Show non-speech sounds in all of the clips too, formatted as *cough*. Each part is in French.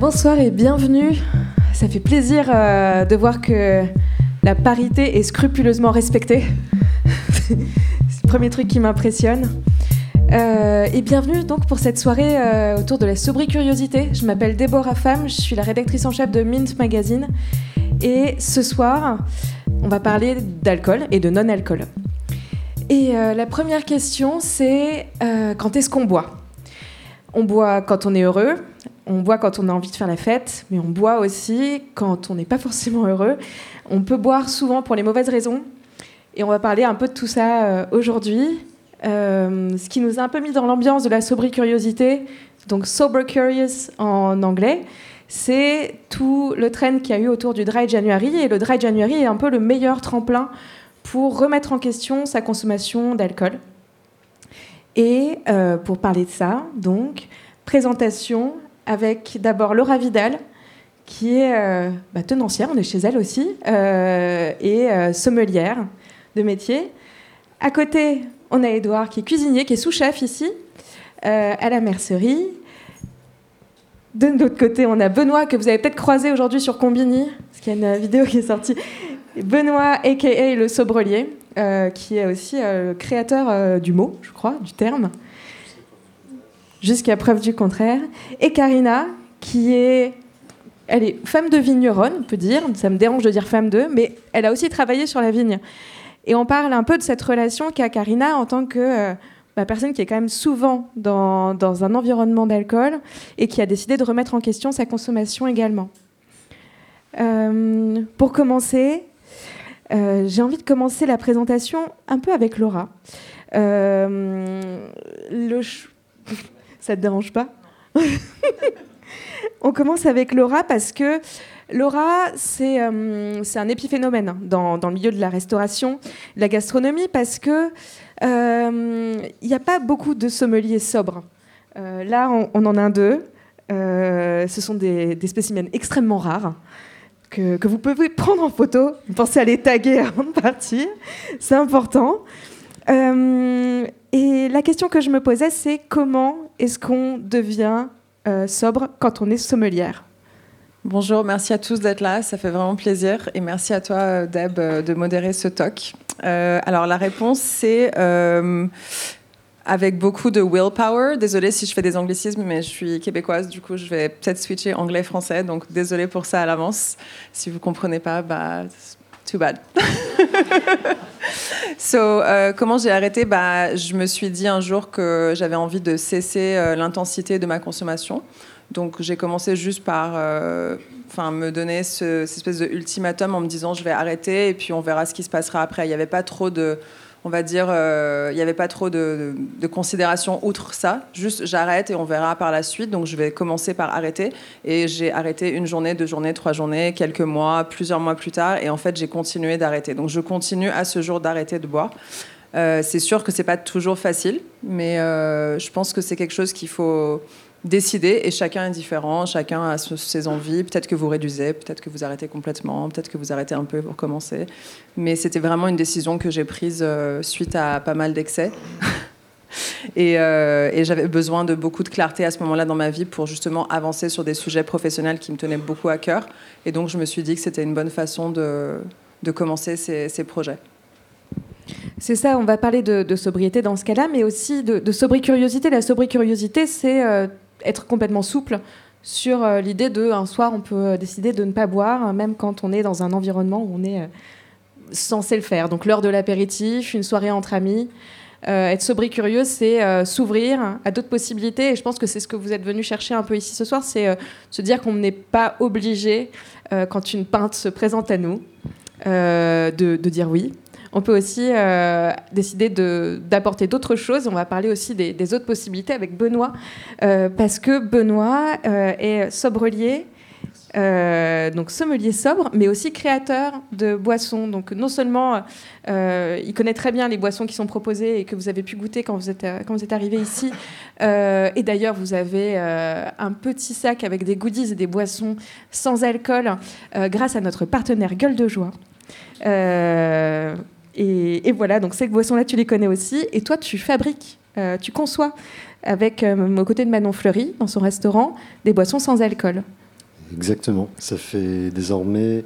Bonsoir et bienvenue. Ça fait plaisir euh, de voir que la parité est scrupuleusement respectée. *laughs* C'est le premier truc qui m'impressionne. Euh, et bienvenue donc pour cette soirée euh, autour de la sobricuriosité. Je m'appelle Déborah Femme, je suis la rédactrice en chef de Mint Magazine. Et ce soir, on va parler d'alcool et de non-alcool. Et la première question, c'est quand est-ce qu'on boit? On boit quand on est heureux, on boit quand on a envie de faire la fête, mais on boit aussi quand on n'est pas forcément heureux. On peut boire souvent pour les mauvaises raisons. Et on va parler un peu de tout ça euh, aujourd'hui. Euh, ce qui nous a un peu mis dans l'ambiance de la sobricuriosité, donc sober curious en anglais, c'est tout le trend qu'il y a eu autour du Dry January. Et le Dry January est un peu le meilleur tremplin pour remettre en question sa consommation d'alcool. Et euh, pour parler de ça, donc, présentation avec d'abord Laura Vidal, qui est euh, bah, tenancière, on est chez elle aussi, euh, et euh, sommelière de métier. À côté, on a Edouard qui est cuisinier, qui est sous-chef ici, à la mercerie. De l'autre côté, on a Benoît, que vous avez peut-être croisé aujourd'hui sur Combini, parce qu'il y a une vidéo qui est sortie. Benoît, a.k.a. le sobrelier, qui est aussi créateur du mot, je crois, du terme jusqu'à preuve du contraire. Et Karina, qui est, elle est femme de vigneronne, on peut dire. Ça me dérange de dire femme de, mais elle a aussi travaillé sur la vigne. Et on parle un peu de cette relation qu'a Karina en tant que euh, bah, personne qui est quand même souvent dans, dans un environnement d'alcool et qui a décidé de remettre en question sa consommation également. Euh, pour commencer, euh, j'ai envie de commencer la présentation un peu avec Laura. le ça te dérange pas *laughs* On commence avec Laura parce que Laura, c'est euh, un épiphénomène dans, dans, le milieu de la restauration, de la gastronomie, parce que il euh, n'y a pas beaucoup de sommeliers sobres. Euh, là, on, en a un deux. ce sont des, des, spécimens extrêmement rares. Que, que, vous pouvez prendre en photo, pensez à les taguer avant de partir, c'est important. et la question que je me posais, c'est comment est-ce qu'on devient euh, sobre quand on est sommelière? Bonjour, merci à tous d'être là, ça fait vraiment plaisir. Et merci à toi, euh, Deb, euh, de modérer ce talk. alors, la réponse, c'est avec beaucoup de willpower. Désolée si je fais des anglicismes, mais je suis québécoise, du coup, je vais peut-être switcher anglais-français. Donc, désolée pour ça à l'avance. Si vous ne comprenez pas, bah, too bad. *laughs* so, euh, comment j'ai arrêté? Bah, Je me suis dit un jour que j'avais envie de cesser euh, l'intensité de ma consommation. Donc j'ai commencé juste par euh, me donner ce, cette espèce de ultimatum en me disant je vais arrêter et puis on verra ce qui se passera après. Il n'y avait pas trop de on va dire, euh, il n'y avait pas trop de, considération outre ça. Juste, j'arrête et on verra par la suite. Donc, je vais commencer par arrêter. Et j'ai arrêté une journée, deux journées, trois journées, quelques mois, plusieurs mois plus tard. Et en fait, j'ai continué d'arrêter. Donc, je continue à ce jour d'arrêter de boire. Euh, c'est sûr que c'est pas toujours facile, mais euh, je pense que c'est quelque chose qu'il faut décider et chacun est différent, chacun a ses envies. Peut-être que vous réduisez, peut-être que vous arrêtez complètement, peut-être que vous arrêtez un peu pour commencer. Mais c'était vraiment une décision que j'ai prise euh, suite à pas mal d'excès. *laughs* Euh, et, j'avais besoin de beaucoup de clarté à ce moment-là dans ma vie pour justement avancer sur des sujets professionnels qui me tenaient beaucoup à cœur. Et donc je me suis dit que c'était une bonne façon de, de commencer ces, projets. C'est ça, on va parler de, sobriété dans ce cas-là, mais aussi de, de sobricuriosité. La sobricuriosité, c'est euh, être complètement souple sur euh, l'idée de un soir on peut euh, décider de ne pas boire, même quand on est dans un environnement où on est euh, censé le faire. Donc l'heure de l'apéritif, une soirée entre amis. être sobre curieux, c'est s'ouvrir à d'autres possibilités. Et je pense que c'est ce que vous êtes venu chercher un peu ici ce soir, c'est se dire qu'on n'est pas obligé, quand une pinte se présente à nous, de, dire oui. On peut aussi euh, décider d'apporter d'autres choses. On va parler aussi des, autres possibilités avec Benoît, euh, parce que Benoît euh, est sobrelier, donc sommelier sobre, mais aussi créateur de boissons. Donc non seulement il connaît très bien les boissons qui sont proposées et que vous avez pu goûter quand vous êtes, quand vous êtes arrivé ici. et d'ailleurs, vous avez un petit sac avec des goodies et des boissons sans alcool grâce à notre partenaire Gueule de Joie. Et, voilà, donc ces boissons-là, tu les connais aussi. Et toi, tu fabriques, euh, tu conçois avec, euh, aux côtés de Manon Fleury, dans son restaurant, des boissons sans alcool. exactement. Ça fait désormais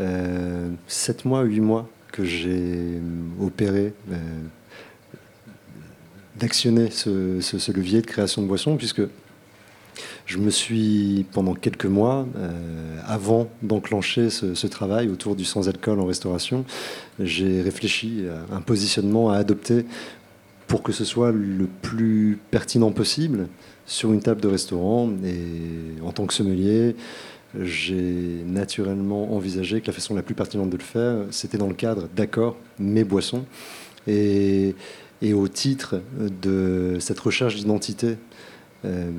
euh, 7 mois, 8 mois que j'ai opéré d'actionner ce, ce, levier de création de boissons, puisque je me suis, pendant quelques mois, euh, avant d'enclencher ce, travail autour du sans-alcool en restauration, j'ai réfléchi à un positionnement à adopter pour que ce soit le plus pertinent possible sur une table de restaurant. Et en tant que sommelier, j'ai naturellement envisagé que la façon la plus pertinente de le faire, c'était dans le cadre d'accords mes boissons. Et, et, au titre de cette recherche d'identité, euh,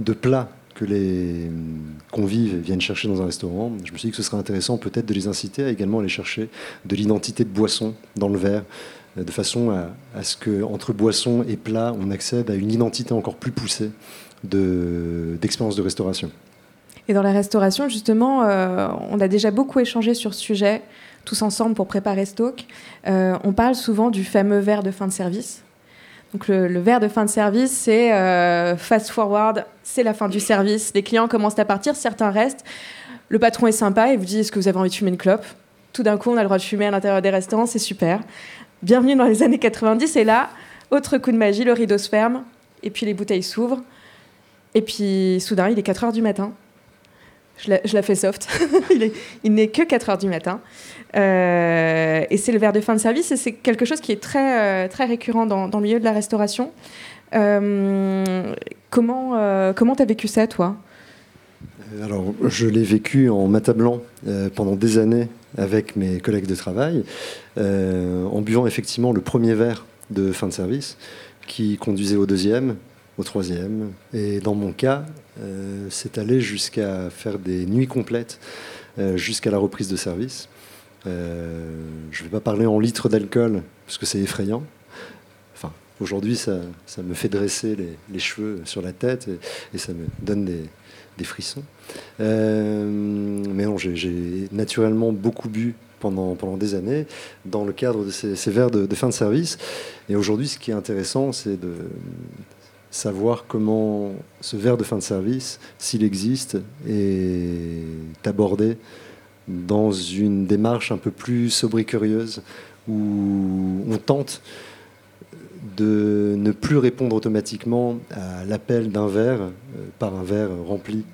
de plats que les convives viennent chercher dans un restaurant, je me suis dit que ce serait intéressant peut-être de les inciter à également aller chercher de l'identité de boisson dans le verre, euh, de façon à, ce qu'entre boisson et plat, on accède à une identité encore plus poussée d'expérience de, restauration. Et dans la restauration, justement, euh, on a déjà beaucoup échangé sur ce sujet, tous ensemble pour préparer Stock. Euh, on parle souvent du fameux verre de fin de service. Donc le, verre de fin de service, c'est euh, fast forward, c'est la fin du service. Les clients commencent à partir, certains restent. Le patron est sympa et vous dit est-ce que vous avez envie de fumer une clope? Tout d'un coup, on a le droit de fumer à l'intérieur des restaurants, c'est super. Bienvenue dans les années 90 et là, autre coup de magie, le rideau se ferme et puis les bouteilles s'ouvrent. Et puis soudain, il est 4 heures du matin. Je la, fais soft. *laughs* il n'est que 4 heures du matin. Euh, et c'est le verre de fin de service, et c'est quelque chose qui est très, euh, récurrent dans, le milieu de la restauration. Euh, comment comment tu as vécu ça, toi? Alors, je l'ai vécu en m'attablant pendant des années avec mes collègues de travail, en buvant effectivement le premier verre de fin de service, qui conduisait au deuxième, au troisième. Et dans mon cas, c'est allé jusqu'à faire des nuits complètes, jusqu'à la reprise de service. Euh, je ne vais pas parler en litres d'alcool, parce que c'est effrayant. Enfin, aujourd'hui, ça, me fait dresser les, cheveux sur la tête et, ça me donne des, frissons. Euh, mais non, j'ai naturellement beaucoup bu pendant des années dans le cadre de ces, verres de, fin de service. Et aujourd'hui, ce qui est intéressant, c'est de savoir comment ce verre de fin de service, s'il existe, est abordé dans une démarche un peu plus sobricurieuse où on tente de ne plus répondre automatiquement à l'appel d'un verre euh, par un verre rempli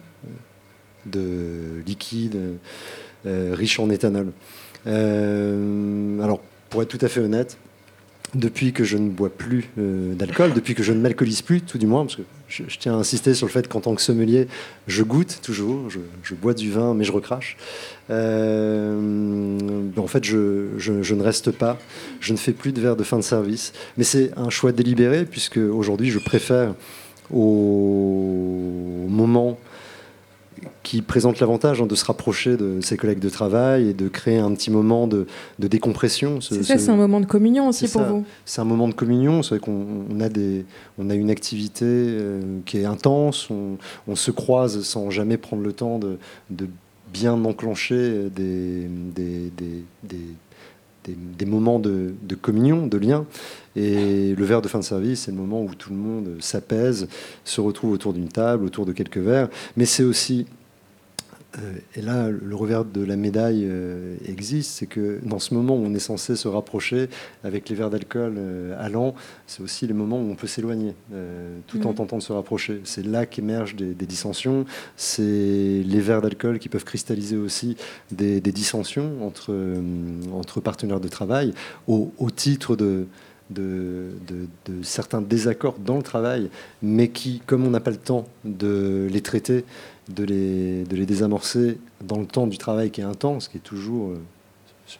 de liquide euh, riche en éthanol. Euh, alors, pour être tout à fait honnête, depuis que je ne bois plus euh, d'alcool, depuis que je ne m'alcoolise plus, tout du moins, parce que je, tiens à insister sur le fait qu'en tant que sommelier, je goûte toujours, je, bois du vin, mais je recrache. Euh, en fait, je, je, ne reste pas, je ne fais plus de verre de fin de service, mais c'est un choix délibéré, puisque aujourd'hui, je préfère au moment qui présente l'avantage hein, de se rapprocher de ses collègues de travail et de créer un petit moment de, décompression. C'est ça, c'est un moment de communion aussi pour vous. C'est un moment de communion. C'est vrai qu'on a, des, on a une activité euh, qui est intense. On, se croise sans jamais prendre le temps de, bien enclencher des, des, des, moments de, de, communion, de lien. Et le verre de fin de service, c'est le moment où tout le monde s'apaise, se retrouve autour d'une table, autour de quelques verres. Mais c'est aussi et là, le revers de la médaille euh, existe, c'est que dans ce moment où on est censé se rapprocher avec les verres d'alcool euh, allant, c'est aussi les moments où on peut s'éloigner, tout en mhm. tentant de se rapprocher. C'est là qu'émergent des, dissensions, c'est les verres d'alcool qui peuvent cristalliser aussi des, dissensions entre, entre partenaires de travail au, titre de, de, de, certains désaccords dans le travail, mais qui, comme on n'a pas le temps de les traiter, de les, de les désamorcer dans le temps du travail qui est intense, qui est toujours euh,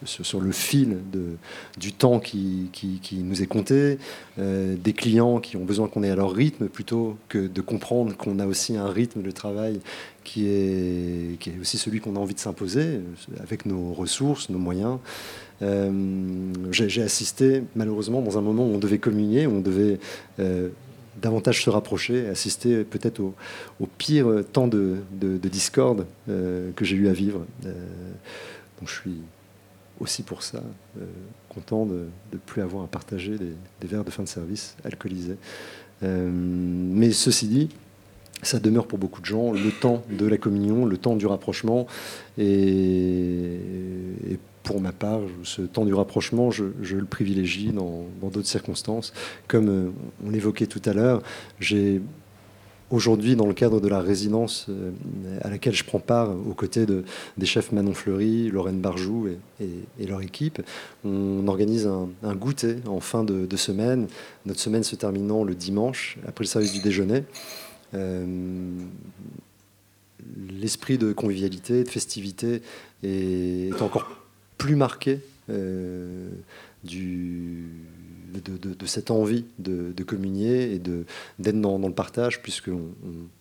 sur, le fil de, du temps qui, qui, nous est compté, euh, des clients qui ont besoin qu'on ait à leur rythme plutôt que de comprendre qu'on a aussi un rythme de travail qui est, qui est aussi celui qu'on a envie de s'imposer euh, avec nos ressources, nos moyens. J'ai assisté malheureusement dans un moment où on devait communier, où on devait davantage se rapprocher, assister peut-être au, pire temps de, discorde euh, que j'ai eu à vivre. Euh, donc je suis aussi pour ça euh, content de ne plus avoir à partager des, verres de fin de service alcoolisés. mais ceci dit, ça demeure pour beaucoup de gens le temps de la communion, le temps du rapprochement. Et, pour ma part, ce temps du rapprochement, je, le privilégie dans d'autres circonstances. Comme euh, on l'évoquait tout à l'heure, j'ai Aujourd'hui, dans le cadre de la résidence euh, à laquelle je prends part aux côtés de, des chefs Manon Fleury, Lorraine Barjou et, leur équipe, on organise un, goûter en fin de, semaine, notre semaine se terminant le dimanche, après le service du déjeuner. Euh, l'esprit de convivialité, de festivité est, encore plus marqué euh, de, cette envie de, communier et d'être dans, le partage, puisqu'on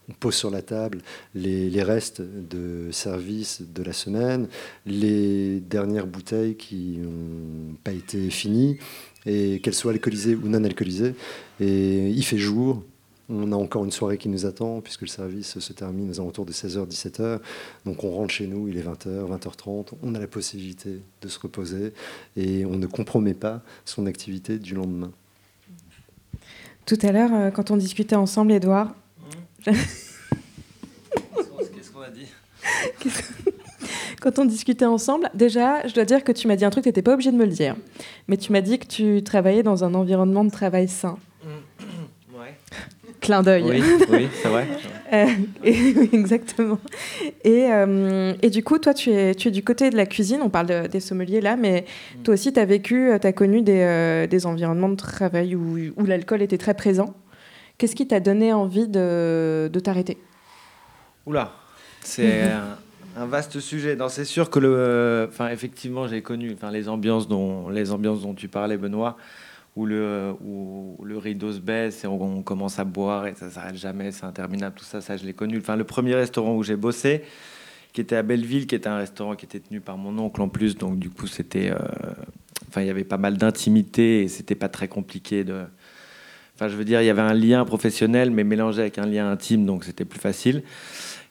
on, pose sur la table les, restes de service de la semaine, les dernières bouteilles qui n'ont pas été finies, et qu'elles soient alcoolisées ou non alcoolisées. Et il fait jour, on a encore une soirée qui nous attend, puisque le service se termine aux alentours de 16h, 17h. Donc on rentre chez nous, il est 20h, 20h30. On a la possibilité de se reposer et on ne compromet pas son activité du lendemain. Tout à l'heure, euh, quand on discutait ensemble, Edouard. Qu'est-ce qu'on a dit? *laughs* Quand on discutait ensemble, déjà, je dois dire que tu m'as dit un truc, tu n'étais pas obligé de me le dire. Mais tu m'as dit que tu travaillais dans un environnement de travail sain. Clin d'œil. Oui, oui c'est vrai. *laughs* Euh, *laughs* exactement. Et, euh, et, du coup, toi, tu es, tu es du côté de la cuisine. On parle des sommeliers là, mais mm. toi aussi, tu as vécu, tu as connu des, euh, des, environnements de travail où, où l'alcool était très présent. Qu'est-ce qui t'a donné envie de, de t'arrêter? Oula, c'est un, vaste sujet. C'est sûr que, le, enfin, effectivement, j'ai connu enfin, les, ambiances dont, les ambiances dont tu parlais, Benoît où le, rideau se baisse et on, commence à boire et ça s'arrête jamais, c'est interminable, tout ça, ça je l'ai connu. Enfin, le premier restaurant où j'ai bossé, qui était à Belleville, qui était un restaurant qui était tenu par mon oncle en plus, donc du coup c'était, euh, enfin il y avait pas mal d'intimité et c'était pas très compliqué de, enfin je veux dire il y avait un lien professionnel mais mélangé avec un lien intime, donc c'était plus facile.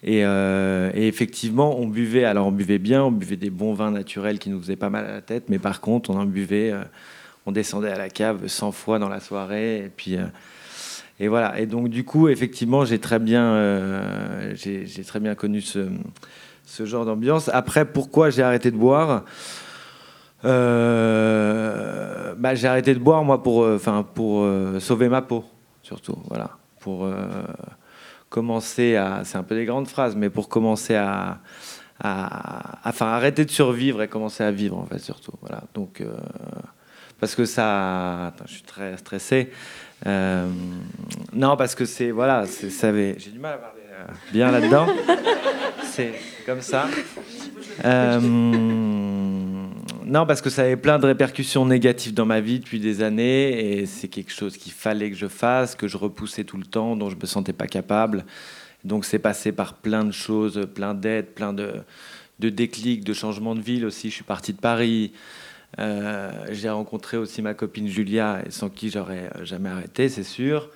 Et, euh, effectivement, on buvait, alors on buvait bien, on buvait des bons vins naturels qui nous faisaient pas mal à la tête, mais par contre, on en buvait euh, on descendait à la cave 100 fois dans la soirée. Et puis. Euh, et voilà. Et donc, du coup, effectivement, j'ai très bien, euh, j'ai très bien connu ce, ce genre d'ambiance. Après, pourquoi j'ai arrêté de boire? Euh, bah, J'ai arrêté de boire, moi, pour, enfin, pour sauver ma peau, surtout. Voilà. Pour commencer à. C'est un peu des grandes phrases, mais pour commencer à. à enfin, arrêter de survivre et commencer à vivre, en fait, surtout. Voilà. Donc parce que ça. Attends, je suis très stressé. Euh, non, parce que c'est. Voilà, ça j'ai du mal à parler euh, bien là-dedans. *laughs* c'est comme ça. Euh, non, parce que ça avait plein de répercussions négatives dans ma vie depuis des années et c'est quelque chose qu'il fallait que je fasse, que je repoussais tout le temps, dont je me sentais pas capable. Donc c'est passé par plein de choses, plein d'aides, plein de, de déclics, de changements de ville aussi. Je suis parti de Paris. Euh, j'ai rencontré aussi ma copine Julia, sans qui j'aurais jamais arrêté, c'est sûr.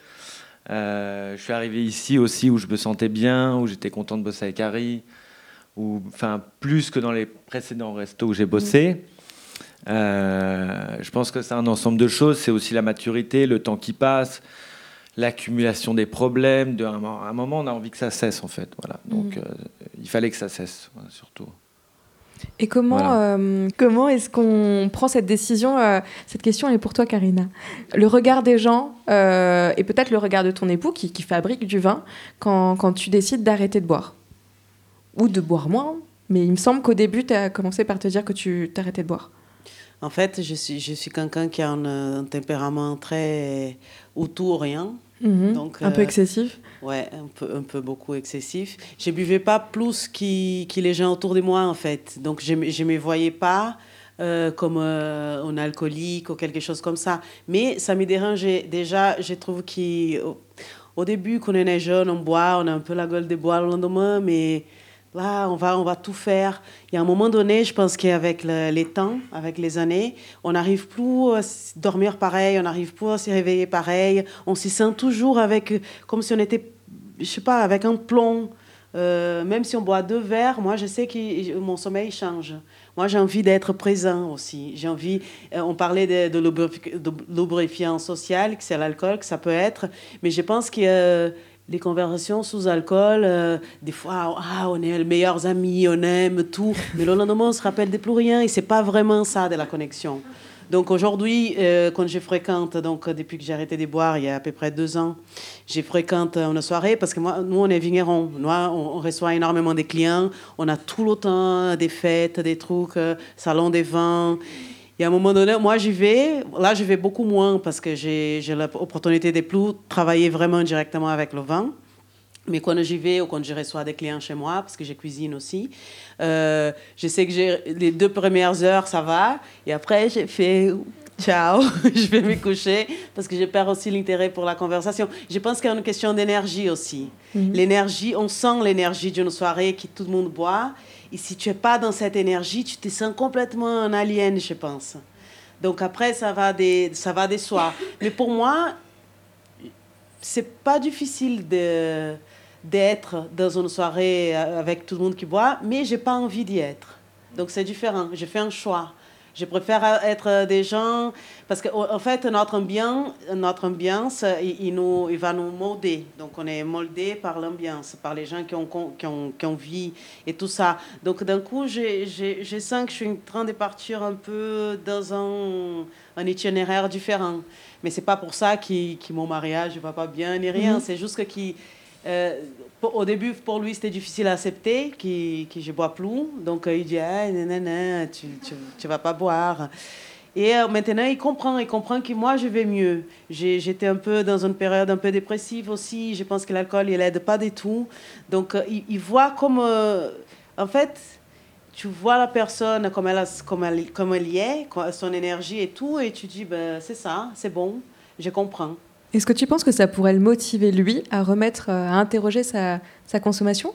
Euh, je suis arrivé ici aussi où je me sentais bien, où j'étais content de bosser avec Harry, ou enfin plus que dans les précédents restos où j'ai bossé. Euh, je pense que c'est un ensemble de choses. C'est aussi la maturité, le temps qui passe, l'accumulation des problèmes. De, à un moment, on a envie que ça cesse en fait. Voilà. Donc, mm. il fallait que ça cesse, surtout. Et comment, euh, comment est-ce qu'on prend cette décision euh, Cette question est pour toi, Karina. Le regard des gens euh, et peut-être le regard de ton époux qui, fabrique du vin quand, quand tu décides d'arrêter de boire. Ou de boire moins. Mais il me semble qu'au début, tu as commencé par te dire que tu t'arrêtais de boire. En fait, je suis, je suis quelqu'un qui a un, tempérament très ou tout ou rien. Mhm. Donc, un peu excessif Ouais, un peu, un peu beaucoup excessif. Je buvais pas plus que, que les gens autour de moi, en fait. Donc, je ne me voyais pas euh, comme euh, un alcoolique ou quelque chose comme ça. Mais ça me dérangeait. Déjà, je trouve qu'au au début, quand on est jeune, on boit, on a un peu la gueule de boire le lendemain, mais Là, on va, on va tout faire. Il y a un moment donné, je pense qu'avec les temps, avec les années, on n'arrive plus à dormir pareil, on n'arrive plus à se réveiller pareil. On s'y sent toujours avec, comme si on était, je sais pas, avec un plomb. Euh, même si on boit deux verres, moi, je sais que mon sommeil change. Moi, j'ai envie d'être présent aussi. J'ai envie. Euh, on parlait de, de, lubrifiant social, que c'est l'alcool, que ça peut être. Mais je pense que les conversations sous alcool, euh, des fois, ah, on est les meilleurs amis, on aime tout, mais le lendemain, on se rappelle de plus rien, et c'est pas vraiment ça de la connexion. Donc aujourd'hui, euh, quand je fréquente, donc depuis que j'ai arrêté de boire il y a à peu près deux ans, je fréquente une soirée parce que moi, nous, on est vignerons. Nous, on, reçoit énormément de clients. On a tout le temps des fêtes, des trucs, euh, salon des vins. Et à un moment donné, moi, j'y vais. Là, je vais beaucoup moins parce que j'ai l'opportunité de plus travailler vraiment directement avec le vin. Mais quand j'y vais ou quand je reçois des clients chez moi, parce que je cuisine aussi, euh, je sais que les deux premières heures, ça va. Et après, j'ai fait ciao, *laughs* je vais me coucher parce que je perds aussi l'intérêt pour la conversation. Je pense qu'il y a une question d'énergie aussi. Mhm. L'énergie, on sent l'énergie d'une soirée qui tout le monde boit. Et si tu n'es pas dans cette énergie, tu te sens complètement un alien, je pense. Donc après, ça va des, ça va des soi. Mais pour moi, c'est pas difficile de d'être dans une soirée avec tout le monde qui boit, mais j'ai pas envie d'y être. Donc c'est différent. J'ai fait un choix. Je préfère être des gens parce qu'en en fait notre ambiance, notre ambiance, il, nous, il va nous molder. Donc on est moldé par l'ambiance, par les gens qui ont, qui ont, qui ont vie et tout ça. Donc d'un coup, je sens que je suis en train de partir un peu dans un, un itinéraire différent. Mais c'est pas pour ça que, que mon mariage ne va pas bien ni rien. Mm-hmm. C'est juste que qui euh, au début, pour lui, c'était difficile à accepter que, que je bois plus. Donc, euh, il dit ah, Tu ne vas pas boire. Et euh, maintenant, il comprend. Il comprend que moi, je vais mieux. J'étais un peu dans une période un peu dépressive aussi. Je pense que l'alcool, il l'aide pas du tout. Donc, il, voit comme. en fait, tu vois la personne comme elle, comme elle, comme elle y est, son énergie et tout. Et tu dis ben, C'est ça, c'est bon, je comprends. Est-ce que tu penses que ça pourrait le motiver, lui, à remettre, euh, à interroger sa, sa consommation?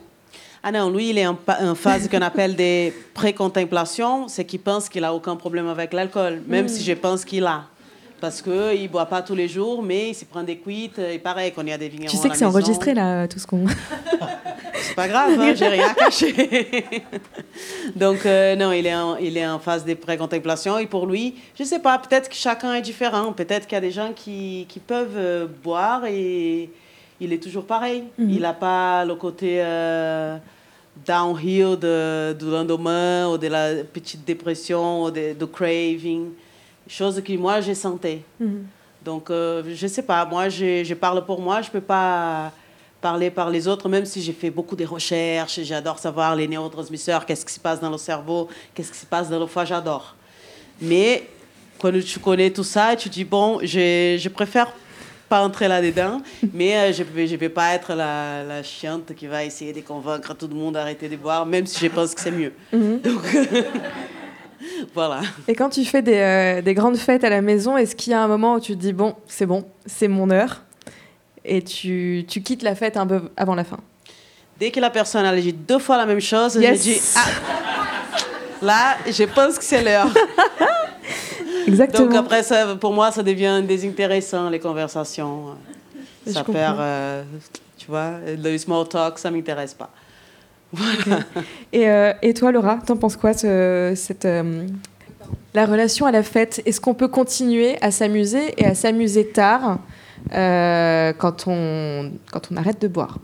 Ah non, lui, il est en, phase qu'on appelle des pré-contemplations, c'est qu'il pense qu'il n'a aucun problème avec l'alcool, même si hmm. je pense qu'il a. Parce qu'il ne boit pas tous les jours, mais il se prend des cuites, et pareil, qu'on y a des vignerons Tu sais que c'est enregistré, là, tout ce qu'on... *laughs* *laughs* c'est pas grave, hein, j'ai rien caché. *laughs* Donc, euh, non, il est, en, il est en phase de pré-contemplation. Et pour lui, je sais pas, peut-être que chacun est différent. Peut-être qu'il y a des gens qui, qui peuvent euh, boire et il est toujours pareil. Mhm. Il n'a pas le côté euh, downhill de, du lendemain ou de la petite dépression ou de, de craving. Chose que moi, j'ai senti. Mhm. Donc, je sais pas. Moi, je, je parle pour moi. Je peux pas parler par les autres, même si j'ai fait beaucoup de recherches, j'adore savoir les neurotransmisseurs, qu'est-ce qui se passe dans le cerveau, qu'est-ce qui se passe dans le foie, j'adore. Mais quand tu connais tout ça, tu dis, bon, je, je préfère pas entrer là-dedans, *laughs* mais euh, je ne vais, je vais pas être la, la, chiante qui va essayer de convaincre tout le monde d'arrêter de boire, même si je pense que c'est mieux. Mhm. Donc, *laughs* *laughs* voilà. Et quand tu fais des, euh, des, grandes fêtes à la maison, est-ce qu'il y a un moment où tu te dis, bon, c'est bon, c'est mon heure et tu, tu, quittes la fête un peu avant la fin? Dès que la personne a dit deux fois la même chose, je dis ah, là, je pense que c'est l'heure. *laughs* Exactement. Donc après, ça, pour moi, ça devient désintéressant, les conversations. Ça perd, euh, tu vois, le small talk, ça ne m'intéresse pas. Et, euh, et, toi, Laura, t'en penses quoi, ce, cette, euh, la relation à la fête? Est-ce qu'on peut continuer à s'amuser et à s'amuser tard euh, quand, on, quand on arrête de boire?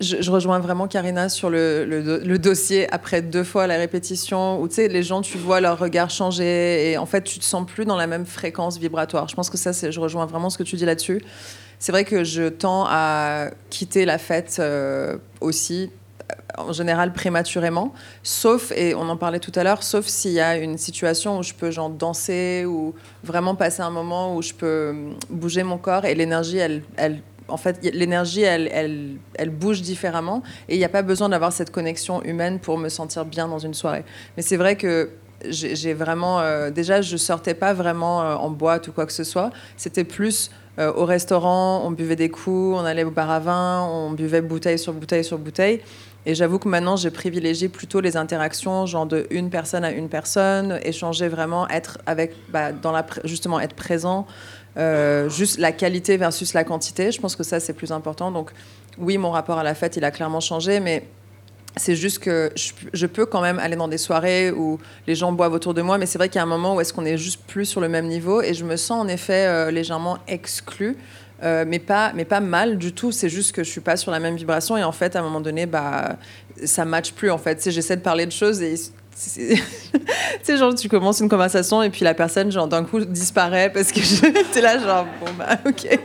Je, rejoins vraiment Karina sur le, le, dossier après deux fois la répétition où tu sais les gens tu vois leur regard changer et en fait tu te sens plus dans la même fréquence vibratoire. Je pense que ça c'est je rejoins vraiment ce que tu dis là-dessus. C'est vrai que je tends à quitter la fête aussi en général prématurément, sauf, et on en parlait tout à l'heure, sauf s'il y a une situation où je peux genre danser ou vraiment passer un moment où je peux hum, bouger mon corps et l'énergie, elle, elle en fait, l'énergie, elle, elle, elle, bouge différemment et il n'y a pas besoin d'avoir cette connexion humaine pour me sentir bien dans une soirée. Mais c'est vrai que j'ai vraiment. Euh, déjà, je sortais pas vraiment euh, en boîte ou quoi que ce soit. C'était plus euh, au restaurant, on buvait des coups, on allait au bar à vin, on buvait bouteille sur bouteille sur bouteille. Et j'avoue que maintenant, j'ai privilégié plutôt les interactions, genre de une personne à une personne, échanger vraiment, être avec, bah, justement, être présent, euh, juste la qualité versus la quantité. Je pense que ça, c'est plus important. Donc, oui, mon rapport à la fête, il a clairement changé, mais c'est juste que je, peux quand même aller dans des soirées où les gens boivent autour de moi, mais c'est vrai qu'il y a un moment où est-ce qu'on est juste plus sur le même niveau et je me sens en effet euh, légèrement exclue Euh, mais, pas, mais pas mal du tout. C'est juste que je suis pas sur la même vibration. Et en fait, à un moment donné, bah, ça matche plus. En fait, j'essaie de parler de choses et *laughs* tu sais, genre, tu commences une conversation et puis la personne, genre, d'un coup, disparaît parce que *laughs* j'étais là, genre, bon, bah, ok.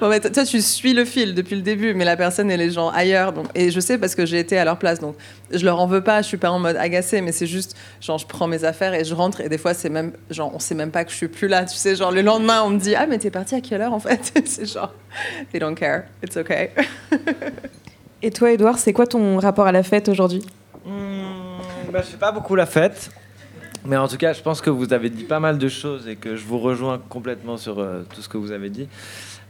Bon, bah, toi, tu suis le fil depuis le début, mais la personne, elle est, genre, ailleurs. Donc, et je sais parce que j'ai été à leur place. Donc, je leur en veux pas, je suis pas en mode agacé, mais c'est juste, genre, je prends mes affaires et je rentre. Et des fois, c'est même, genre, on sait même pas que je suis plus là. Tu sais, genre, le lendemain, on me dit, ah, mais t'es parti à quelle heure, en fait *laughs* C'est genre, they don't care, it's okay. et toi, Edouard, c'est quoi ton rapport à la fête aujourd'hui? Mmh, bah, Je fais pas beaucoup la fête. Mais en tout cas, je pense que vous avez dit pas mal de choses et que je vous rejoins complètement sur euh, tout ce que vous avez dit.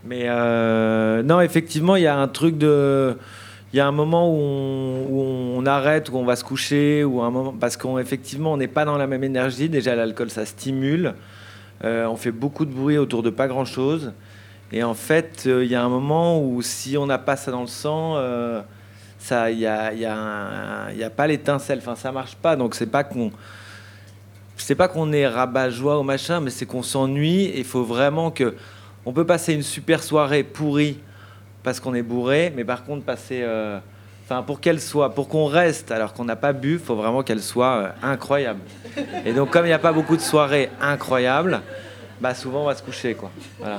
Mais euh, non, effectivement, il y a un truc de. Il y a un moment où on, arrête, où on va se coucher, ou un moment parce qu'effectivement, on n'est pas dans la même énergie. Déjà, l'alcool, ça stimule. Euh, on fait beaucoup de bruit autour de pas grand-chose. Et en fait, il y a un moment où si on n'a pas ça dans le sang, ça, il n'y a, y a, y a, pas l'étincelle. Enfin, ça marche pas. Donc, c'est pas qu'on c'est pas qu'on est rabat-joie ou machin, mais c'est qu'on s'ennuie il faut vraiment que. On peut passer une super soirée pourrie parce qu'on est bourré, mais par contre, passer. Euh, pour qu'elle soit. Pour qu'on reste alors qu'on n'a pas bu, faut vraiment qu'elle soit euh, incroyable. Et donc, comme il n'y a pas beaucoup de soirées incroyables, bah souvent on va se coucher, quoi. Voilà.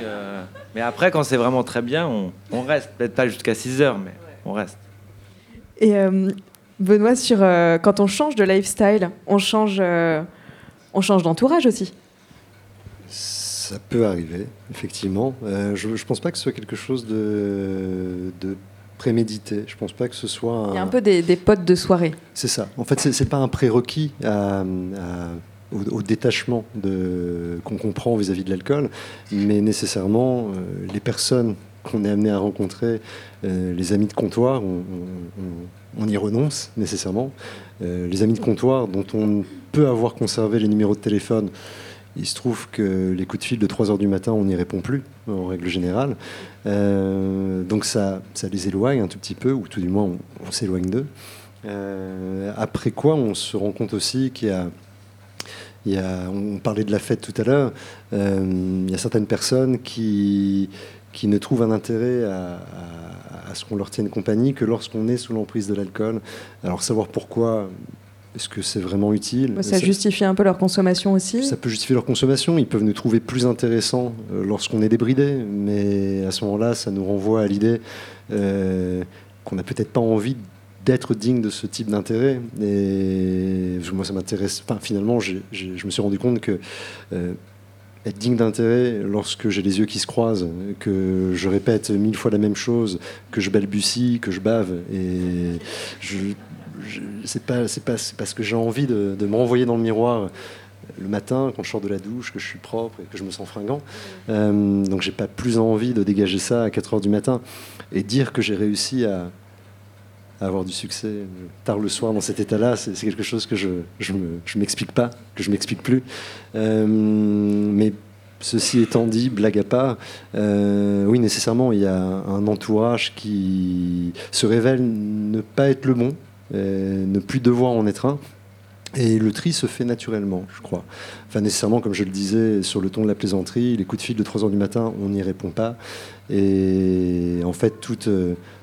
Euh, mais après, quand c'est vraiment très bien, on, on reste. Peut-être pas jusqu'à 6 heures, mais on reste. Et Benoît, sur euh, quand on change de lifestyle, on change, euh, on change d'entourage aussi. Ça peut arriver, effectivement. Euh, je ne pense pas que ce soit quelque chose de, de prémédité. Je pense pas que ce soit. Un... Il y a un peu des, des potes de soirée. C'est ça. En fait, c'est pas un prérequis au, détachement qu'on comprend vis-à-vis de l'alcool, mais nécessairement les personnes qu'on est amené à rencontrer, les amis de comptoir, on, y renonce nécessairement. Euh, les amis de comptoir dont on peut avoir conservé les numéros de téléphone, il se trouve que les coups de fil de 3 heures du matin, on n'y répond plus, en règle générale. Euh, donc ça, les éloigne un tout petit peu, ou tout du moins on, s'éloigne d'eux. Euh, après quoi, on se rend compte aussi qu'il y a, on parlait de la fête tout à l'heure. il y a certaines personnes qui, qui ne trouvent un intérêt à à ce qu'on leur tienne compagnie que lorsqu'on est sous l'emprise de l'alcool. Alors savoir pourquoi, est-ce que c'est vraiment utile? Ça, justifie un peu leur consommation aussi Ça peut justifier leur consommation. Ils peuvent nous trouver plus intéressants euh, lorsqu'on est débridé, mais à ce moment-là, ça nous renvoie à l'idée euh, qu'on n'a peut-être pas envie d'être digne de ce type d'intérêt. Et moi, ça m'intéresse. Enfin, finalement, je me suis rendu compte que euh, être digne d'intérêt lorsque j'ai les yeux qui se croisent, que je répète mille fois la même chose, que je balbutie, que je bave. Et je, c'est pas, c'est pas, parce que j'ai envie de, me renvoyer dans le miroir le matin quand je sors de la douche, que je suis propre et que je me sens fringant. Euh, donc j'ai pas plus envie de dégager ça à 4 heures du matin et dire que j'ai réussi à, avoir du succès tard le soir dans cet état-là, c'est quelque chose que je ne m'explique pas, que je m'explique plus. Euh, mais ceci étant dit, blague à part, euh, oui, nécessairement, il y a un entourage qui se révèle ne pas être le bon, euh, ne plus devoir en être un. Et le tri se fait naturellement, je crois. Enfin, nécessairement, comme je le disais, sur le ton de la plaisanterie, les coups de fil de 3 heures du matin, on n'y répond pas. Et en fait, toute,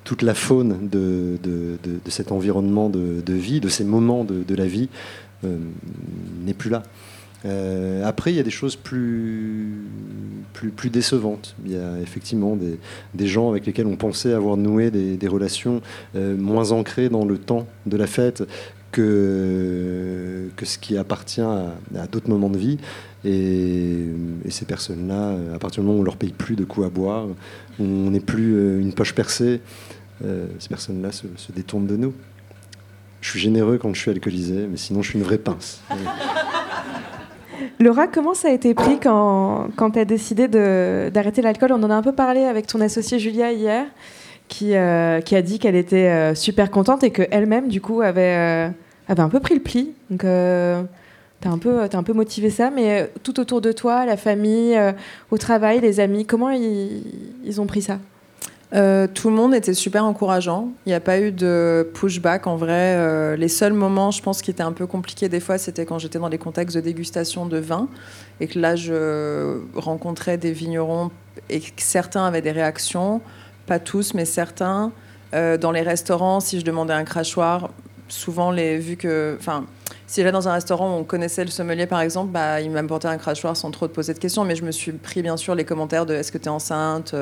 toute la faune de, de, cet environnement de, vie, de ces moments de, la vie, euh, n'est plus là. Euh, après, il y a des choses plus, décevantes. Il y a effectivement des, gens avec lesquels on pensait avoir noué des, relations euh, moins ancrées dans le temps de la fête que, ce qui appartient à, d'autres moments de vie. Et, ces personnes-là, à partir du moment où on leur paye plus de coups à boire, on n'est plus une poche percée, euh, ces personnes-là se, détournent de nous. Je suis généreux quand je suis alcoolisé, mais sinon je suis une vraie pince. *laughs* Laura, comment ça a été pris quand, tu as décidé d'arrêter l'alcool? On en a un peu parlé avec ton associée Julia hier, qui, euh, qui a dit qu'elle était super contente et qu'elle-même, du coup, avait, un peu pris le pli. Donc, tu as, un peu, as un peu motivé ça, mais tout autour de toi, la famille, au travail, les amis, comment ils ont pris ça? Euh, tout le monde était super encourageant. Il n'y a pas eu de pushback en vrai. Euh, les seuls moments, je pense, qui étaient un peu compliqués des fois, c'était quand j'étais dans les contextes de dégustation de vin et que là, je rencontrais des vignerons et que certains avaient des réactions, pas tous, mais certains. Euh, dans les restaurants, si je demandais un crachoir, souvent, les, vu que. Enfin, si j'allais dans un restaurant où on connaissait le sommelier, par exemple, bah, il m'apportait un crachoir sans trop te poser de questions. Mais je me suis pris, bien sûr, les commentaires de est-ce que tu es enceinte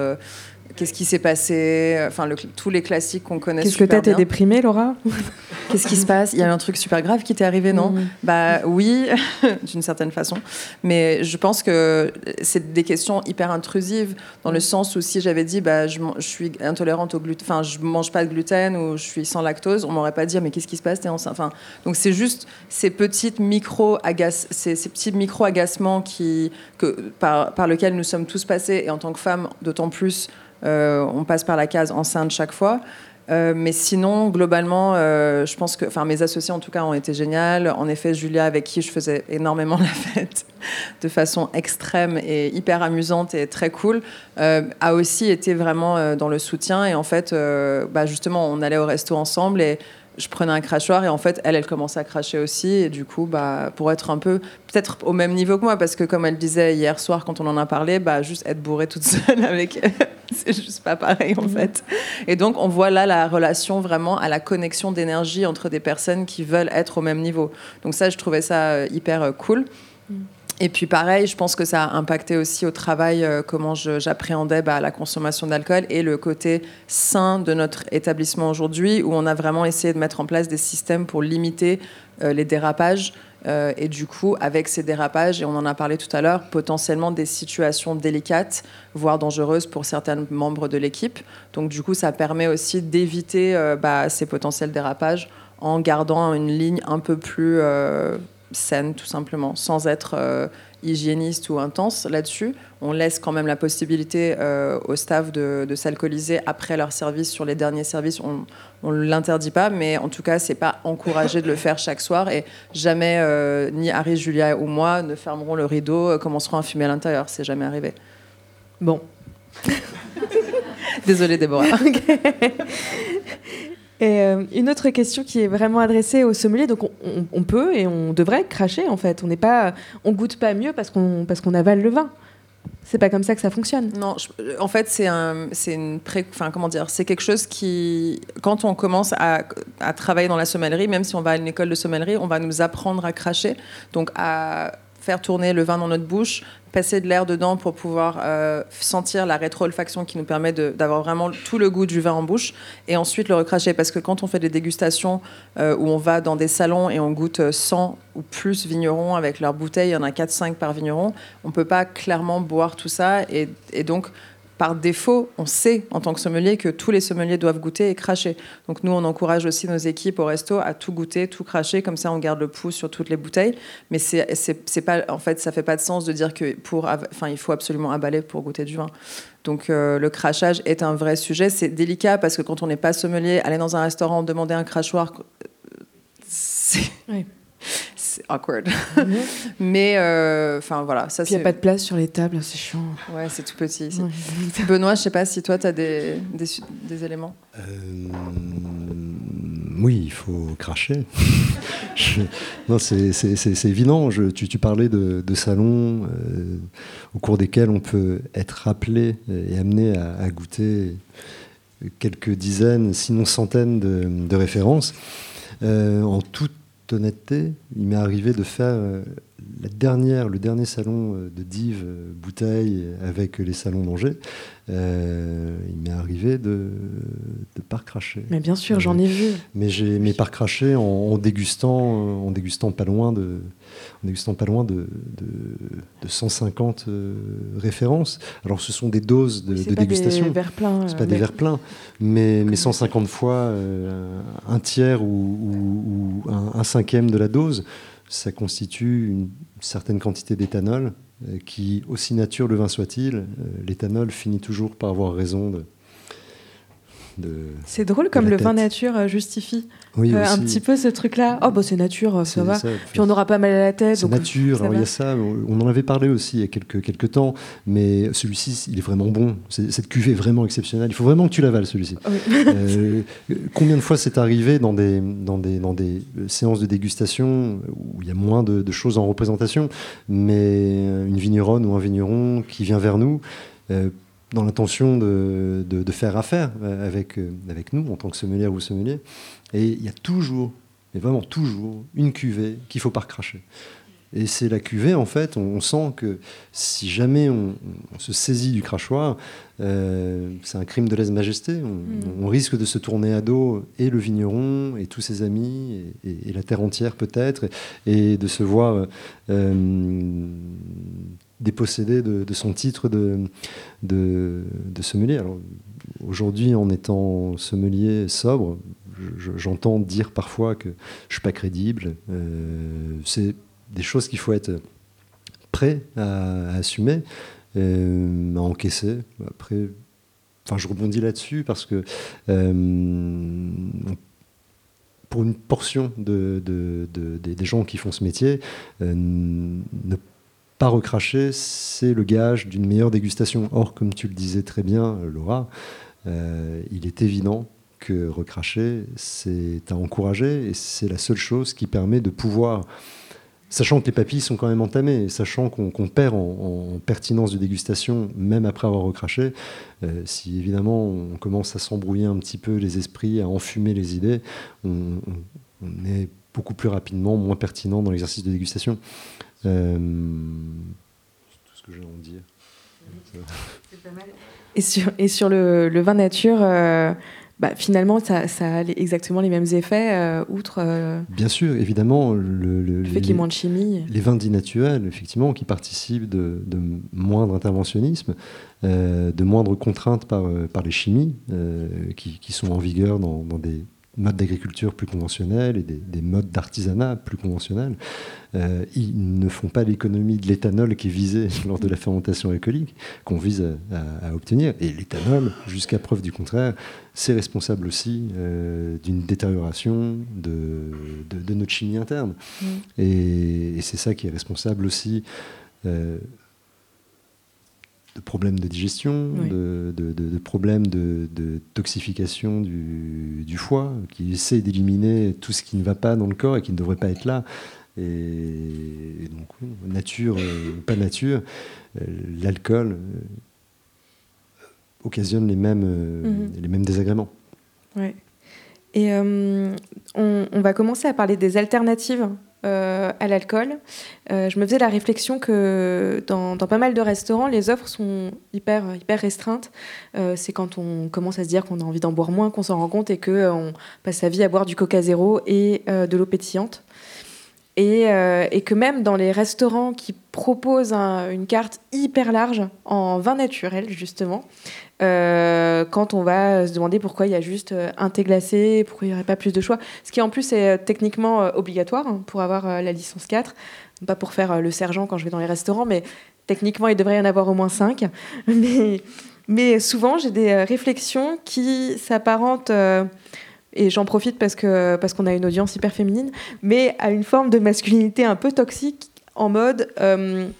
Qu'est-ce qui s'est passé Enfin, le- tous les classiques qu'on connaît Qu'est-ce que t'as T'es déprimée, Laura? *laughs* Qu'est-ce qui se passe? Il y a un truc super grave qui t'est arrivé, non? Mhm. Bah oui, *laughs* d'une certaine façon. Mais je pense que c'est des questions hyper intrusives dans le sens où si j'avais dit bah je, je suis intolérante au gluten, enfin je mange pas de gluten ou je suis sans lactose, on m'aurait pas dit mais qu'est-ce qui se passe? T'es enceinte. Enfin donc c'est juste ces petites micro ces, ces petits micro agacements qui que par par lesquels nous sommes tous passés et en tant que femme d'autant plus on passe par la case enceinte chaque fois. Euh, mais sinon, globalement, euh, je pense que, enfin, mes associés en tout cas ont été géniales. En effet, Julia, avec qui je faisais énormément la fête, de façon extrême et hyper amusante et très cool, euh, a aussi été vraiment euh, dans le soutien. Et en fait, euh, bah, justement, on allait au resto ensemble et je prenais un crachoir et en fait, elle, elle commençait à cracher aussi. Et du coup, bah, pour être un peu, peut-être au même niveau que moi, parce que comme elle disait hier soir quand on en a parlé, bah, juste être bourrée toute seule *laughs* avec elle, c'est juste pas pareil en fait. Et donc, on voit là la relation vraiment à la connexion d'énergie entre des personnes qui veulent être au même niveau. Donc ça, je trouvais ça euh, hyper euh, cool. Et puis pareil, je pense que ça a impacté aussi au travail euh, comment j'appréhendais bah, la consommation d'alcool et le côté sain de notre établissement aujourd'hui, où on a vraiment essayé de mettre en place des systèmes pour limiter euh, les dérapages. Euh, et du coup, avec ces dérapages, et on en a parlé tout à l'heure, potentiellement des situations délicates, voire dangereuses pour certains membres de l'équipe. Donc du coup, ça permet aussi d'éviter bah, ces potentiels dérapages en gardant une ligne un peu plus saine, tout simplement, sans être euh, hygiéniste ou intense là-dessus. On laisse quand même la possibilité euh, au staff de, de s'alcooliser après leur service sur les derniers services. On ne l'interdit pas, mais en tout cas, c'est pas encouragé de le faire chaque soir. Et jamais, euh, ni Harry, Julia ou moi ne fermeront le rideau, euh, commenceront à fumer à l'intérieur. C'est jamais arrivé. Bon. *laughs* Désolée, Déborah. Et euh, une autre question qui est vraiment adressée aux sommeliers, donc on, peut et on devrait cracher en fait. On n'est pas, on goûte pas mieux parce qu'on parce qu'on avale le vin. C'est pas comme ça que ça fonctionne. Non, je- en fait, c'est un, c'est une pré, enfin comment dire, c'est quelque chose qui, quand on commence à, à travailler dans la sommellerie, même si on va à une école de sommellerie, on va nous apprendre à cracher, donc à faire tourner le vin dans notre bouche, passer de l'air dedans pour pouvoir euh, sentir la rétro-olfaction qui nous permet d'avoir vraiment tout le goût du vin en bouche et ensuite le recracher. Parce que quand on fait des dégustations euh, où on va dans des salons et on goûte 100 ou plus vignerons avec leurs bouteilles, il y en a 4-5 par vigneron, on ne peut pas clairement boire tout ça et, et donc par défaut, on sait en tant que sommelier que tous les sommeliers doivent goûter et cracher. Donc nous, on encourage aussi nos équipes au resto à tout goûter, tout cracher, comme ça on garde le pouls sur toutes les bouteilles. Mais c'est, c'est, pas, en fait, ça fait pas de sens de dire que pour, enfin, il faut absolument avaler pour goûter du vin. Donc euh, le crachage est un vrai sujet. C'est délicat parce que quand on n'est pas sommelier, aller dans un restaurant, demander un crachoir, euh, c'est, Oui. C'est awkward. *laughs* Mais euh, enfin voilà, ça il n'y a pas de place sur les tables, c'est chiant. ouais, c'est tout petit. ici. Benoît, je sais pas si toi, tu as des, des, éléments. Euh, oui, il faut cracher. *laughs* Je- non, c'est c'est- c'est- c'est évident. Je- tu, tu parlais de, de salons euh, au cours desquels on peut être rappelé et amené à, à goûter quelques dizaines, sinon centaines de, de références. Euh, en toute honnêteté, il m'est arrivé de faire euh, la dernière, le dernier salon euh, de Dive euh, bouteille avec les salons d'Angers. Euh, il m'est arrivé de ne pas recracher. Mais bien sûr, j'en ai vu. Mais j'ai mais par cracher en, en dégustant, en dégustant pas loin de, en dégustant pas loin de, de, de 150 euh, références. Alors ce sont des doses de, C'est de pas dégustation. des verres pleins. C'est euh, pas des verres pleins, mais, mais 150 fois euh, un tiers ou, un, un cinquième de la dose, ça constitue une certaine quantité d'éthanol euh, qui, aussi nature le vin soit-il, euh, l'éthanol finit toujours par avoir raison de. C'est drôle comme le vin nature euh, justifie oui, euh, un petit peu ce truc-là. Oh, bah c'est nature, ça va. ça. Puis on n'aura pas mal à la tête. C'est nature, il y a ça, on en avait parlé aussi il y a quelques, quelques temps, mais celui-ci, il est vraiment bon. Cette cuvée est vraiment exceptionnelle. Il faut vraiment que tu l'avales, celui-ci. Oui. Euh, combien de fois c'est arrivé dans des, dans, des, dans des séances de dégustation où il y a moins de, de choses en représentation, mais une vigneronne ou un vigneron qui vient vers nous dans l'intention de, de, faire affaire avec, avec nous en tant que sommelier ou sommelier. Et il y a toujours, mais vraiment toujours, une cuvée qu'il faut pas recracher. Et c'est la cuvée, en fait, on, sent que si jamais on, se saisit du crachoir, euh, c'est un crime de lèse-majesté. On, mm. risque de se tourner à dos et le vigneron et tous ses amis et, la terre entière peut-être, et, de se voir euh, dépossédé de, son titre de, de, sommelier. Aujourd'hui, en étant sommelier sobre, j'entends dire parfois que je suis pas crédible. Euh, c'est des choses qu'il faut être prêt à, assumer, euh, à encaisser. Après, enfin, je rebondis là-dessus parce que euh, pour une portion de, des gens qui font ce métier, ne pas recracher, c'est le gage d'une meilleure dégustation. Or, comme tu le disais très bien, Laura, il est évident que recracher, c'est à encourager et c'est la seule chose qui permet de pouvoir Sachant que les papilles sont quand même entamées, sachant qu'on perd en, pertinence de dégustation, même après avoir recraché, euh, si évidemment on commence à s'embrouiller un petit peu les esprits, à enfumer les idées, on, est beaucoup plus rapidement moins pertinent dans l'exercice de dégustation. Euh, c'est tout ce que j'ai à en dire. Et sur, et sur le, vin nature, euh, bah, finalement, ça, a exactement les mêmes effets, euh, outre. Euh, Bien sûr, évidemment. Le, le, fait qu'il y ait moins de chimie. Les vins dits naturels, effectivement, qui participent de, moindre interventionnisme, euh, de moindres contraintes par, par les chimies, qui, qui, sont en vigueur dans, dans des modes d'agriculture plus conventionnels et des, modes d'artisanat plus conventionnels, euh, ils ne font pas l'économie de l'éthanol qui est visé *laughs* lors de la fermentation alcoolique, qu'on vise à, obtenir. Et l'éthanol, jusqu'à preuve du contraire, c'est responsable aussi euh, d'une détérioration de, de, notre chimie interne. Mm. Et, c'est ça qui est responsable aussi euh, de problèmes de digestion, de, de, problèmes de, toxification du, du, foie, qui essaie d'éliminer tout ce qui ne va pas dans le corps et qui ne devrait pas être là. Et, donc, nature ou pas nature, euh, l'alcool euh, occasionne les mêmes, euh, mhm. les mêmes désagréments. Ouais. Et on, on, va commencer à parler des alternatives euh, à l'alcool, euh, je me faisais la réflexion que dans, pas mal de restaurants, les offres sont hyper, hyper restreintes. Euh, c'est quand on commence à se dire qu'on a envie d'en boire moins qu'on s'en rend compte et qu'on passe sa vie à boire du coca zéro et de l'eau pétillante. Et, et, que même dans les restaurants qui proposent une carte hyper large en vin naturel, justement, euh, quand on va se demander pourquoi il y a juste euh, un thé glacé, pourquoi il n'y aurait pas plus de choix. Ce qui en plus est euh, techniquement obligatoire hein, pour avoir la licence 4. Pas pour faire le sergent quand je vais dans les restaurants, mais techniquement il devrait y en avoir au moins 5. *laughs* Mais, mais souvent j'ai des réflexions qui s'apparentent et j'en profite parce que parce qu'on a une audience hyper féminine, mais à une forme de masculinité un peu toxique en mode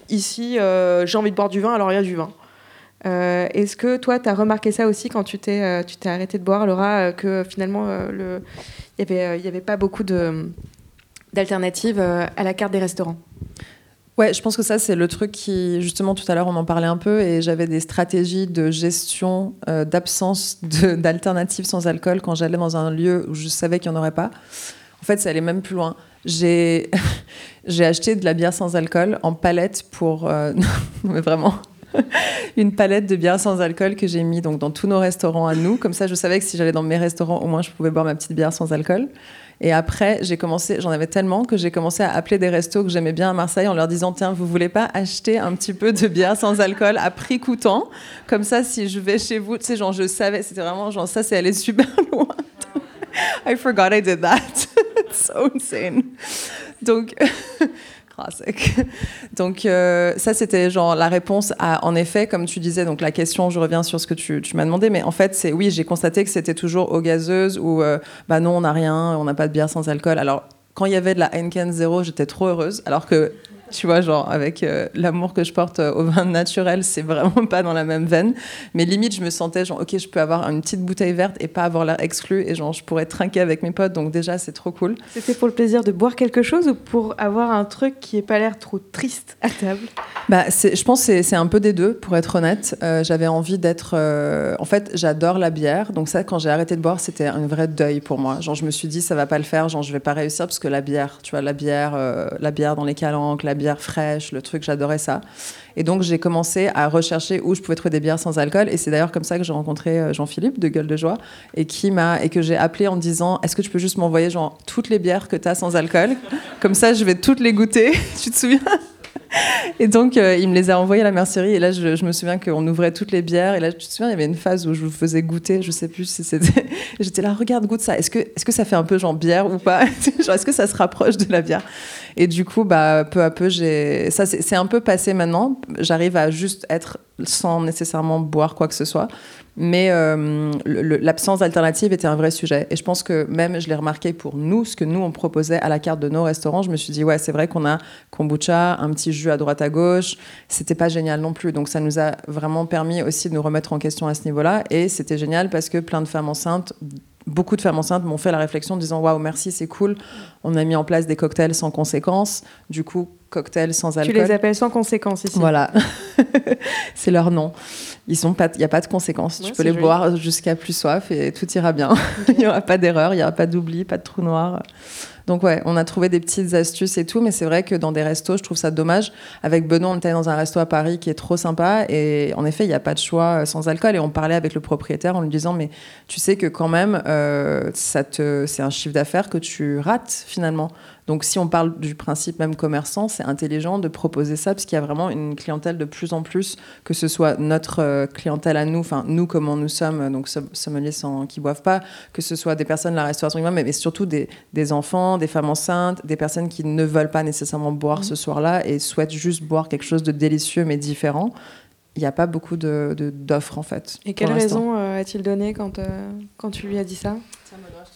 ici j'ai envie de boire du vin alors il y a du vin. Euh, est-ce que toi, tu as remarqué ça aussi quand tu t'es, euh, tu t'es arrêté de boire, Laura, euh, que finalement, il n'y avait, y avait pas beaucoup de, d'alternatives à la carte des restaurants? Ouais, je pense que ça, c'est le truc qui, justement, tout à l'heure, on en parlait un peu, et j'avais des stratégies de gestion d'absence *laughs* d'alternatives sans alcool quand j'allais dans un lieu où je savais qu'il n'y en aurait pas. En fait, ça allait même plus loin. J'ai, *laughs* acheté de la bière sans alcool en palette pour. *laughs* non, mais vraiment une palette de bières sans alcool que j'ai mis donc dans tous nos restaurants à nous. Comme ça, je savais que si j'allais dans mes restaurants, au moins je pouvais boire ma petite bière sans alcool. Et après, j'ai commencé, j'en avais tellement que j'ai commencé à appeler des restos que j'aimais bien à Marseille en leur disant tiens, vous voulez pas acheter un petit peu de bière sans alcool à prix coûtant? Comme ça, si je vais chez vous, tu sais, genre je savais, c'était vraiment genre ça, c'est aller super *laughs* loin. I forgot I did that. *laughs* It's so insane. Donc *laughs* *laughs* Donc euh, ça, c'était genre la réponse à, en effet, comme tu disais, donc la question, je reviens sur ce que tu, m'as demandé, mais en fait, c'est oui, j'ai constaté que c'était toujours aux gazeuses ou euh, bah non, on n'a rien, on n'a pas de bière sans alcool. Alors, quand il y avait de la Heineken zéro, j'étais trop heureuse, alors que tu vois, genre avec euh, l'amour que je porte euh, au vin naturel, c'est vraiment pas dans la même veine. Mais limite, je me sentais genre, ok, je peux avoir une petite bouteille verte et pas avoir l'air exclu et genre, je pourrais trinquer avec mes potes. Donc déjà, c'est trop cool. C'était pour le plaisir de boire quelque chose ou pour avoir un truc qui n'ait pas l'air trop triste à table? Bah, je pense que c'est un peu des deux, pour être honnête. Euh, j'avais envie d'être. en fait, j'adore la bière. Donc ça, quand j'ai arrêté de boire, c'était un vrai deuil pour moi. Genre, je me suis dit, ça va pas le faire. Genre, je vais pas réussir parce que la bière, tu vois, la bière, la bière dans les calanques, la bière fraîche, le truc, j'adorais ça. Et donc j'ai commencé à rechercher où je pouvais trouver des bières sans alcool. Et c'est d'ailleurs comme ça que j'ai rencontré euh, Jean-Philippe de Gueule de Joie et qui m'a et que j'ai appelé en disant Est-ce que tu peux juste m'envoyer genre toutes les bières que tu as sans alcool? Comme ça, je vais toutes les goûter. *laughs* tu te souviens? Et donc, euh, il me les a envoyés à la mercerie. Et là, je, me souviens qu'on ouvrait toutes les bières. Et là, tu te souviens, il y avait une phase où je vous faisais goûter. Je sais plus si c'était. *laughs* J'étais là, regarde, goûte ça. Est-ce que, est que ça fait un peu genre bière ou pas? *laughs* Est-ce que ça se rapproche de la bière? Et du coup, bah, peu à peu, j'ai. Ça, c'est un peu passé maintenant. J'arrive à juste être sans nécessairement boire quoi que ce soit. Mais euh, l'absence d'alternative était un vrai sujet. Et je pense que même, je l'ai remarqué pour nous, ce que nous, on proposait à la carte de nos restaurants, je me suis dit, ouais, c'est vrai qu'on a kombucha, un petit jus à droite à gauche. C'était pas génial non plus. Donc ça nous a vraiment permis aussi de nous remettre en question à ce niveau-là. Et c'était génial parce que plein de femmes enceintes beaucoup de femmes enceintes m'ont fait la réflexion en disant waouh merci c'est cool. On a mis en place des cocktails sans conséquences. Du coup cocktails sans alcool. tu les appelles sans conséquences ici. Voilà. *laughs* C'est leur nom. Ils sont pas il n'y a pas de conséquences. Tu peux les boire jusqu'à plus soif et tout ira bien. *laughs* Il n'y aura pas d'erreur il n'y aura pas d'oubli pas de trou noir donc ouais, on a trouvé des petites astuces et tout, mais c'est vrai que dans des restos, je trouve ça dommage. Avec Benoît, on était dans un resto à Paris qui est trop sympa et en effet, il n'y a pas de choix euh, sans alcool. Et on parlait avec le propriétaire en lui disant, mais tu sais que quand même, euh, c'est un chiffre d'affaires que tu rates finalement. Donc si on parle du principe même commerçant, c'est intelligent de proposer ça parce qu'il y a vraiment une clientèle de plus en plus, que ce soit notre euh, clientèle à nous, enfin nous comment nous sommes, donc sommeliers sans, qui boivent pas, que ce soit des personnes de la restauration mais, mais surtout des, des, enfants, des femmes enceintes, des personnes qui ne veulent pas nécessairement boire mmh. ce soir-là et souhaitent juste boire quelque chose de délicieux mais différent il n'y a pas beaucoup d'offres de, en fait. Et quelle raison euh, a-t-il donné quand, euh, quand tu lui as dit ça?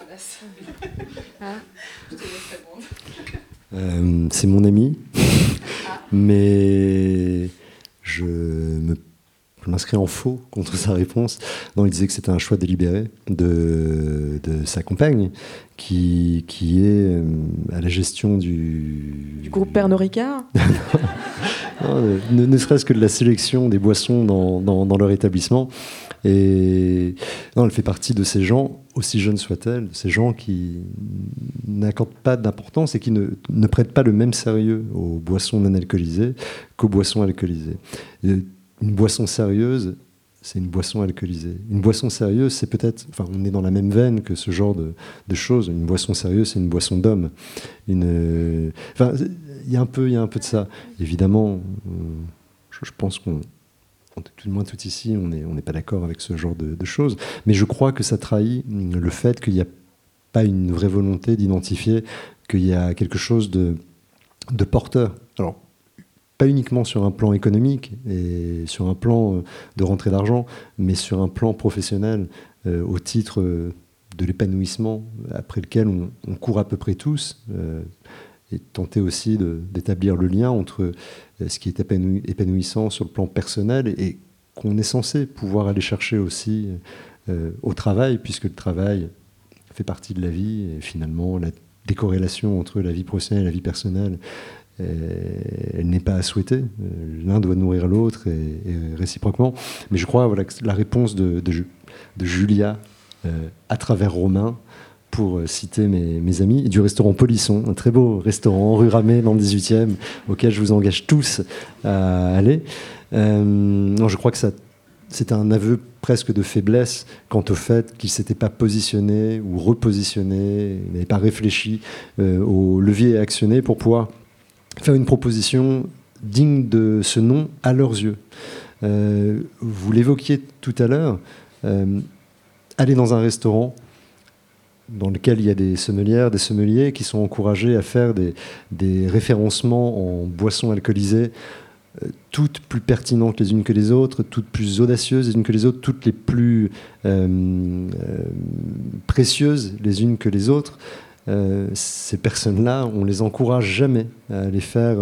Tiens, je te laisse. Ah. Euh, c'est mon ami, ah. mais je me m'inscris en faux contre sa réponse. Non, il disait que c'était un choix délibéré de, de sa compagne, qui, qui est à la gestion du... Du groupe Pernod Ricard *laughs* ne, serait-ce que de la sélection des boissons dans, dans, leur établissement. Et non, elle fait partie de ces gens, aussi jeunes soient-elles, ces gens qui n'accordent pas d'importance et qui ne, prêtent pas le même sérieux aux boissons non alcoolisées qu'aux boissons alcoolisées. une boisson sérieuse, c'est une boisson alcoolisée. Une boisson sérieuse, c'est peut-être, enfin, on est dans la même veine que ce genre de, choses. Une boisson sérieuse, c'est une boisson d'homme. Une, enfin, il y a un peu, y a un peu de ça. Évidemment, euh, je, pense qu'on tout le moins tout ici, on n'est pas d'accord avec ce genre de, choses. Mais je crois que ça trahit le fait qu'il n'y a pas une vraie volonté d'identifier qu'il y a quelque chose de, de porteur. Alors, pas uniquement sur un plan économique et sur un plan de rentrée d'argent, mais sur un plan professionnel euh, au titre de l'épanouissement après lequel on, court à peu près tous. Euh, et tenter aussi d'établir le lien entre euh, ce qui est épanouissant sur le plan personnel et, qu'on est censé pouvoir aller chercher aussi euh, au travail, puisque le travail fait partie de la vie et finalement la décorrélation entre la vie professionnelle et la vie personnelle, euh, elle n'est pas à souhaiter. L'un doit nourrir l'autre et, réciproquement. Mais je crois voilà, que la réponse de, de, Julia à travers Romain pour euh, citer mes, amis, du restaurant Polisson, un très beau restaurant rue Ramée dans le 18e, auquel je vous engage tous à aller. Euh, non, je crois que c'était un aveu presque de faiblesse quant au fait qu'il ne s'était pas positionné ou repositionné, n'avait pas réfléchi euh, au levier actionné pour pouvoir faire une proposition digne de ce nom à leurs yeux. vous l'évoquiez tout à l'heure, aller dans un restaurant, dans lequel il y a des sommelières, des sommeliers qui sont encouragés à faire des, référencements en boissons alcoolisées, euh, toutes plus pertinentes les unes que les autres, toutes plus audacieuses les unes que les autres, toutes les plus euh, euh, précieuses les unes que les autres. ces personnes-là, on les encourage jamais à aller faire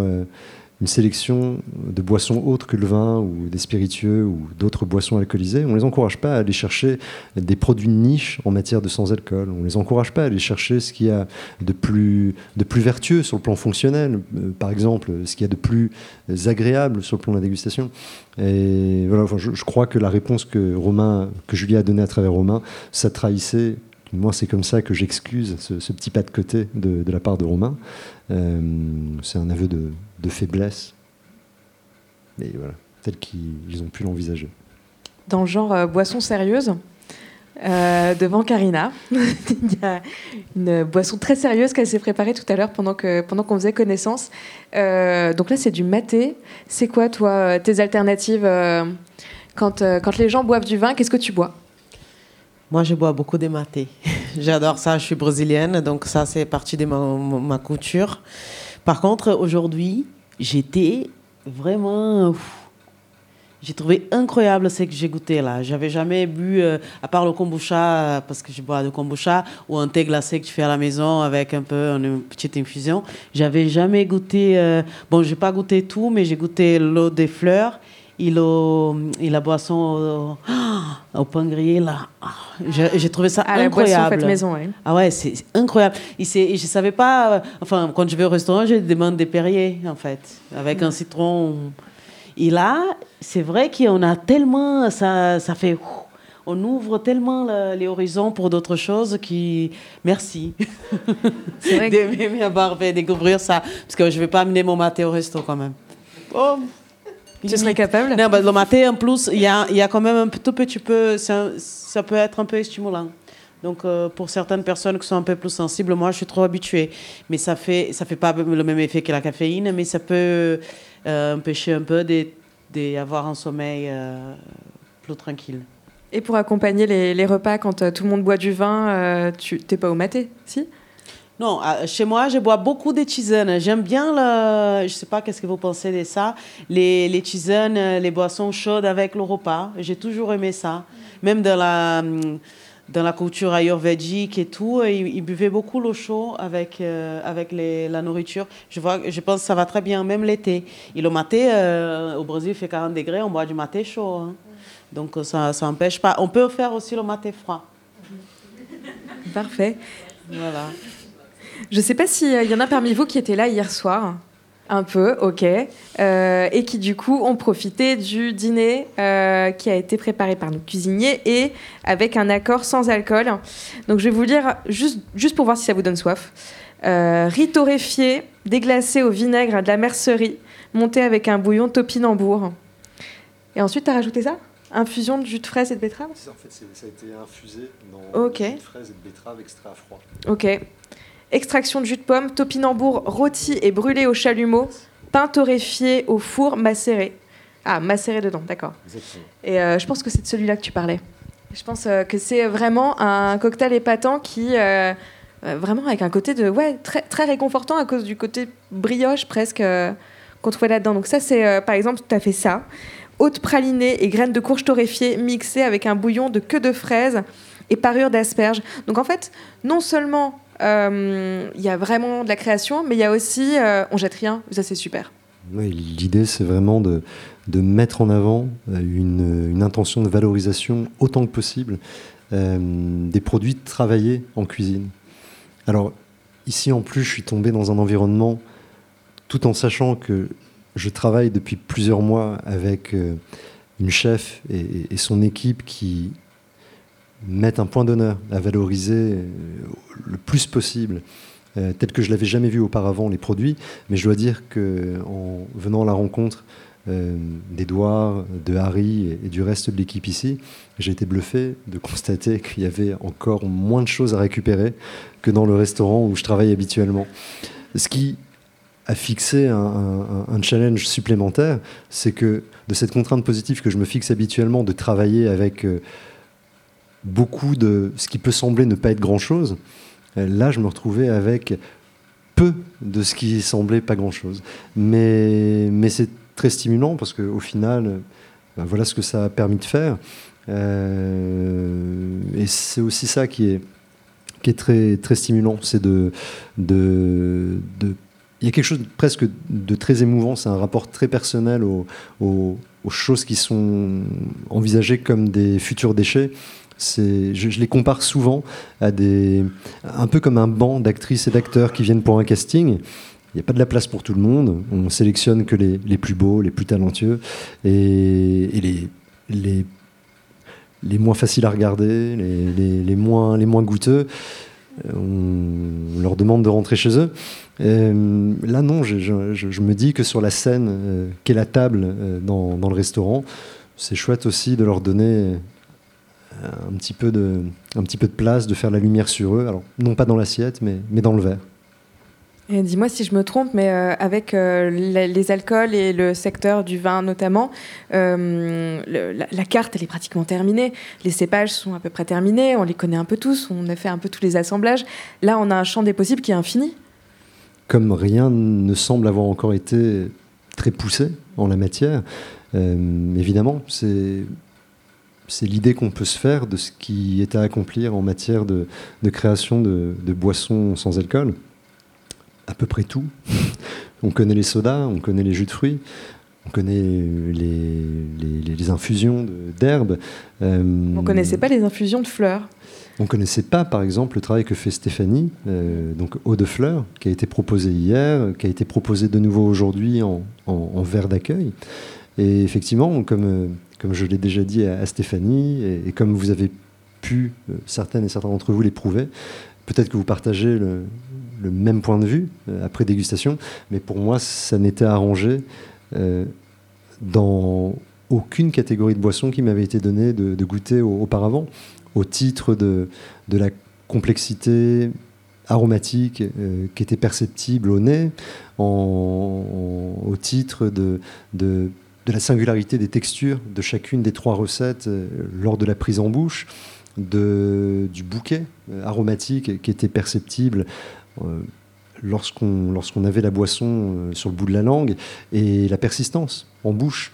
une sélection de boissons autres que le vin ou des spiritueux ou d'autres boissons alcoolisées. On les encourage pas à aller chercher des produits niche en matière de sans-alcool. On les encourage pas à aller chercher ce qu'il y a de plus, de plus vertueux sur le plan fonctionnel, euh, par exemple, ce qu'il y a de plus agréable sur le plan de la dégustation. Et voilà, je, je crois que la réponse que Romain, que Julia a donnée à travers Romain, ça trahissait moi, c'est comme ça que j'excuse ce, petit pas de côté de, la part de Romain. Euh, c'est un aveu de, faiblesse. Mais voilà, tel qu'ils ont pu l'envisager. Dans le genre euh, boisson sérieuse, euh, devant Karina, *laughs* il y a une boisson très sérieuse qu'elle s'est préparée tout à l'heure pendant qu'on pendant qu'on faisait connaissance. donc là, c'est du maté. C'est quoi, toi, tes alternatives quand, quand les gens boivent du vin Qu'est-ce que tu bois? Moi, je bois beaucoup de maté. *laughs* J'adore ça. Je suis brésilienne, donc ça, c'est partie de ma, ma couture. Par contre, aujourd'hui, j'étais vraiment. J'ai trouvé incroyable ce que j'ai goûté là. J'avais jamais bu, euh, à part le kombucha, parce que je bois de kombucha, ou un thé glacé que tu fais à la maison avec un peu une petite infusion. J'avais jamais goûté. Euh, bon, j'ai pas goûté tout, mais j'ai goûté l'eau des fleurs il a, la boisson *gasps* au, pain grillé là. J'ai trouvé ça à incroyable. La boisson faite maison. Ah ouais, c'est incroyable. Il je savais pas. Euh, enfin, quand je vais au restaurant, je demande des Perrier en fait, avec un citron. Et là, c'est vrai qu'on a tellement, ça, ça fait. On ouvre tellement les horizons pour d'autres choses qui. Merci. C'est vrai *laughs* que... fait découvrir ça. Parce que je ne vais pas amener mon maté au resto quand même. Oh. Tu serais capable? Non, bah, le matin, en plus, il y a, y a, quand même un tout petit peu. Ça, ça peut être un peu stimulant. Donc, euh, pour certaines personnes qui sont un peu plus sensibles, moi, je suis trop habituée. Mais ça fait, ça fait pas le même effet que la caféine, mais ça peut euh, empêcher un peu d'avoir un sommeil euh, plus tranquille. Et pour accompagner les, les repas, quand tout le monde boit du vin, tu n'es pas au maté, si? Non, chez moi, je bois beaucoup de tisanes. J'aime bien, le, je ne sais pas qu'est-ce que vous pensez de ça, les, les tisanes, les boissons chaudes avec le repas. J'ai toujours aimé ça. Même dans la, dans la culture ayurvédique et tout, ils, buvaient beaucoup l'eau chaude avec, euh, avec les, la nourriture. Je, vois, je pense que ça va très bien, même l'été. Et le maté, euh, au Brésil, il fait 40 degrés, on boit du maté chaud. Hein. Donc ça n'empêche pas. On peut faire aussi le maté froid. Parfait. Voilà. Je ne sais pas s'il y en a parmi vous qui étaient là hier soir. Un peu, ok. Euh, et qui du coup ont profité du dîner euh, qui a été préparé par nos cuisiniers et avec un accord sans alcool. Donc je vais vous lire juste, juste pour voir si ça vous donne soif. Euh, riz torréfié, déglacé au vinaigre de la mercerie, monté avec un bouillon topinambour. Et ensuite, tu as rajouté ça? Infusion de jus de fraise et de betterave? En fait, ça a été infusé dans jus de fraise et de betterave extrait à froid. Ok extraction de jus de pomme, topinambour rôti et brûlé au chalumeau, pain torréfié au four macéré. Ah, macéré dedans, d'accord. Et euh, je pense que c'est de celui-là que tu parlais. Je pense euh, que c'est vraiment un cocktail épatant qui, euh, vraiment avec un côté de, ouais, très, très réconfortant à cause du côté brioche presque qu'on trouvait là-dedans. Donc ça, c'est, par exemple, tu as fait ça. Haute pralinée et graines de courge torréfiées mixées avec un bouillon de queue de fraise et parure d'asperges. Donc en fait, non seulement il y a vraiment de la création, mais il y a aussi euh, on jette rien, ça c'est super. L'idée, c'est vraiment de, mettre en avant euh, une, intention de valorisation autant que possible des produits travaillés en cuisine. Alors, ici en plus, je suis tombé dans un environnement, tout en sachant que je travaille depuis plusieurs mois avec une chef et son équipe qui mettent un point d'honneur à valoriser euh, le plus possible, euh, tel que je l'avais jamais vu auparavant, les produits. Mais je dois dire qu'en venant à la rencontre euh, d'Edouard, de Harry et, du reste de l'équipe ici, j'ai été bluffé de constater qu'il y avait encore moins de choses à récupérer que dans le restaurant où je travaille habituellement. Ce qui a fixé un challenge supplémentaire, c'est que de cette contrainte positive que je me fixe habituellement de travailler avec beaucoup de ce qui peut sembler ne pas être grand-chose. Euh, là, je me retrouvais avec peu de ce qui semblait pas grand-chose. Mais, mais c'est très stimulant parce qu'au final, ben voilà ce que ça a permis de faire. Euh, et c'est aussi ça qui est, qui est très, très stimulant, c'est de, de, de il y a quelque chose presque de très émouvant. C'est un rapport très personnel aux, choses qui sont envisagées comme des futurs déchets. Je, je, les compare souvent à des, un peu comme un banc d'actrices et d'acteurs qui viennent pour un casting. Il n'y a pas de la place pour tout le monde. On sélectionne que les, les plus beaux, les plus talentueux et, les, les, les, moins faciles à regarder, les, les, moins, les moins goûteux. On leur demande de rentrer chez eux. Euh, là, non, je, je, me dis que sur la scène euh, qu'est la table euh, dans, dans, le restaurant, c'est chouette aussi de leur donner un petit, peu de, un petit peu de place, de faire la lumière sur eux. Alors, non pas dans l'assiette, mais, mais dans le verre. Dis-moi si je me trompe, mais avec les, alcools et le secteur du vin notamment, la, la, carte elle est pratiquement terminée. Les cépages sont à peu près terminés, on les connaît un peu tous, on a fait un peu tous les assemblages. Là, on a un champ des possibles qui est infini comme rien ne semble avoir encore été très poussé en la matière, euh, évidemment, c'est c'est l'idée qu'on peut se faire de ce qui est à accomplir en matière de, création de, boissons sans alcool. À peu près tout. on connaît les sodas, on connaît les jus de fruits, on connaît les, les, infusions d'herbes. Euh, on ne connaissait pas les infusions de fleurs. On ne connaissait pas, par exemple, le travail que fait Stéphanie, euh, donc Eau de fleurs, qui a été proposé hier, qui a été proposé de nouveau aujourd'hui en, verre d'accueil. Et effectivement, comme, euh, comme je l'ai déjà dit à, Stéphanie, et, comme vous avez pu, euh, certaines et certains d'entre vous, l'éprouver, peut-être que vous partagez le, même point de vue après dégustation, mais pour moi, ça n'était arrangé dans aucune catégorie de boisson qui m'avait été donnée de, goûter auparavant au titre de, la complexité aromatique euh, qui était perceptible au nez, au titre de, la singularité des textures de chacune des trois recettes euh, lors de la prise en bouche, de, du bouquet euh, aromatique qui était perceptible lorsqu'on lorsqu'on avait la boisson sur le bout de la langue, et la persistance en bouche